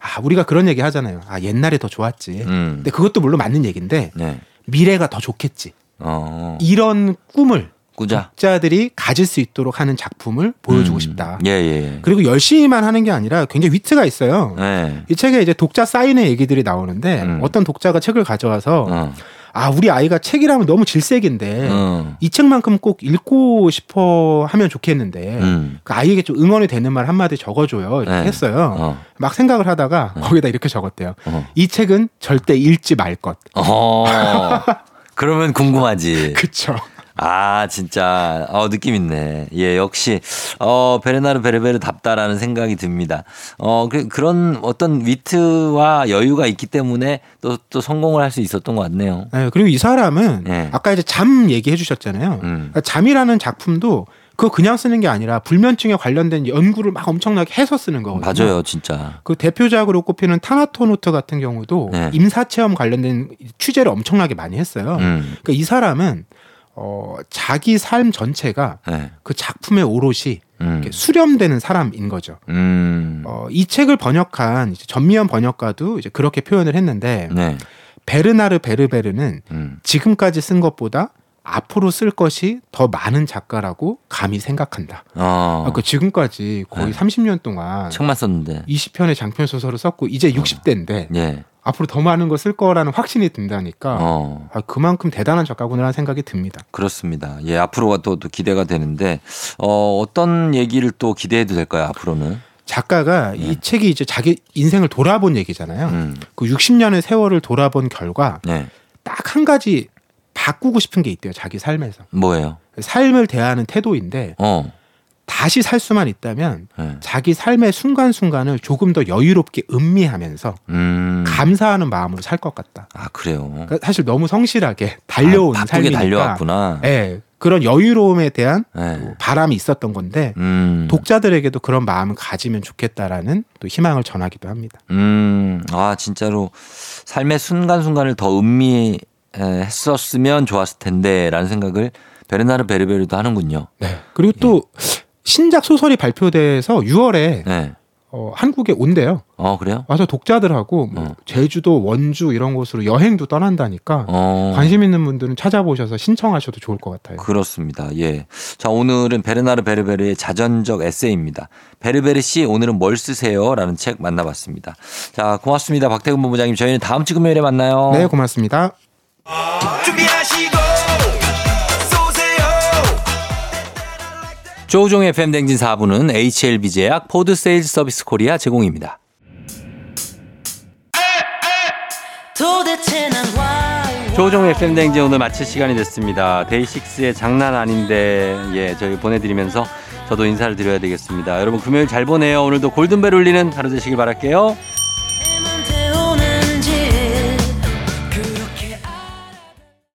아 우리가 그런 얘기 하잖아요. 아 옛날에 더 좋았지. 음. 근데 그것도 물론 맞는 얘기인데 네. 미래가 더 좋겠지. 어. 이런 꿈을 꾸자. 독자들이 가질 수 있도록 하는 작품을 보여주고 음. 싶다. 예, 예. 그리고 열심히만 하는 게 아니라 굉장히 위트가 있어요. 네. 이 책에 이제 독자 사인의 얘기들이 나오는데 음. 어떤 독자가 책을 가져와서 어. 아 우리 아이가 책이라면 너무 질색인데 어. 이 책만큼 꼭 읽고 싶어 하면 좋겠는데 음. 그 아이에게 좀 응원이 되는 말 한마디 적어줘요 이렇게 네. 했어요. 어. 막 생각을 하다가 거기다 이렇게 적었대요. 어. 이 책은 절대 읽지 말 것. 어. 그러면 궁금하지. 그쵸. 아, 진짜, 어, 느낌 있네. 예, 역시, 어, 베르나르 베르베르답다라는 생각이 듭니다. 어, 그, 그런 어떤 위트와 여유가 있기 때문에 또, 또 성공을 할 수 있었던 것 같네요. 네, 그리고 이 사람은 네. 아까 이제 잠 얘기해 주셨잖아요. 음. 그러니까 잠이라는 작품도 그거 그냥 쓰는 게 아니라 불면증에 관련된 연구를 막 엄청나게 해서 쓰는 거거든요. 맞아요, 진짜. 그 대표작으로 꼽히는 타나토노트 같은 경우도 네. 임사 체험 관련된 취재를 엄청나게 많이 했어요. 음. 그러니까 이 사람은 어 자기 삶 전체가 네. 그 작품의 오롯이 음. 수렴되는 사람인 거죠. 음. 어, 이 책을 번역한 이제 전미연 번역가도 이제 그렇게 표현을 했는데 네. 베르나르 베르베르는 음. 지금까지 쓴 것보다 앞으로 쓸 것이 더 많은 작가라고 감히 생각한다. 어. 아, 그 지금까지 거의 네. 30년 동안 책만 썼는데. 20편의 장편 소설을 썼고 이제 60대인데 예. 앞으로 더 많은 걸 쓸 거라는 확신이 든다니까 어. 아, 그만큼 대단한 작가구나라는 생각이 듭니다. 그렇습니다. 예, 앞으로가 또, 또 기대가 되는데, 어, 어떤 얘기를 또 기대해도 될까요, 앞으로는? 작가가 이 책이 이제 자기 인생을 돌아본 얘기잖아요. 네. 음. 그 60년의 세월을 돌아본 결과 네. 딱한 가지 바꾸고 싶은 게 있대요. 자기 삶에서. 뭐예요? 삶을 대하는 태도인데 어. 다시 살 수만 있다면 네. 자기 삶의 순간순간을 조금 더 여유롭게 음미하면서 음. 감사하는 마음으로 살 것 같다. 아, 그래요. 그러니까 사실 너무 성실하게 달려온 아, 삶이니까 달려왔구나. 예, 그런 여유로움에 대한 네. 바람이 있었던 건데 음. 독자들에게도 그런 마음을 가지면 좋겠다라는 또 희망을 전하기도 합니다. 음, 아, 진짜로 삶의 순간순간을 더 음미했었으면 좋았을 텐데, 라는 생각을 베르나르 베르베르도 하는군요. 네. 그리고 또 신작 소설이 발표돼서 6월에 네. 어, 한국에 온대요. 어, 그래요? 와서 독자들하고 뭐 어. 제주도, 원주 이런 곳으로 여행도 떠난다니까 어. 관심 있는 분들은 찾아보셔서 신청하셔도 좋을 것 같아요. 그렇습니다. 예. 자, 오늘은 베르나르 베르베르의 자전적 에세이입니다. 베르베르 씨, 오늘은 뭘 쓰세요? 라는 책 만나봤습니다. 자, 고맙습니다. 박태근 본부장님. 저희는 다음 주 금요일에 만나요. 네, 고맙습니다. 조우종의 FM대행진 4부는 HLB제약 포드 세일즈 서비스 코리아 제공입니다. 조우종의 FM대행진 오늘 마칠 시간이 됐습니다. 데이식스의 장난 아닌데 예 저희 보내드리면서 저도 인사를 드려야 되겠습니다. 여러분 금요일 잘 보내요. 오늘도 골든벨 울리는 하루 되시길 바랄게요.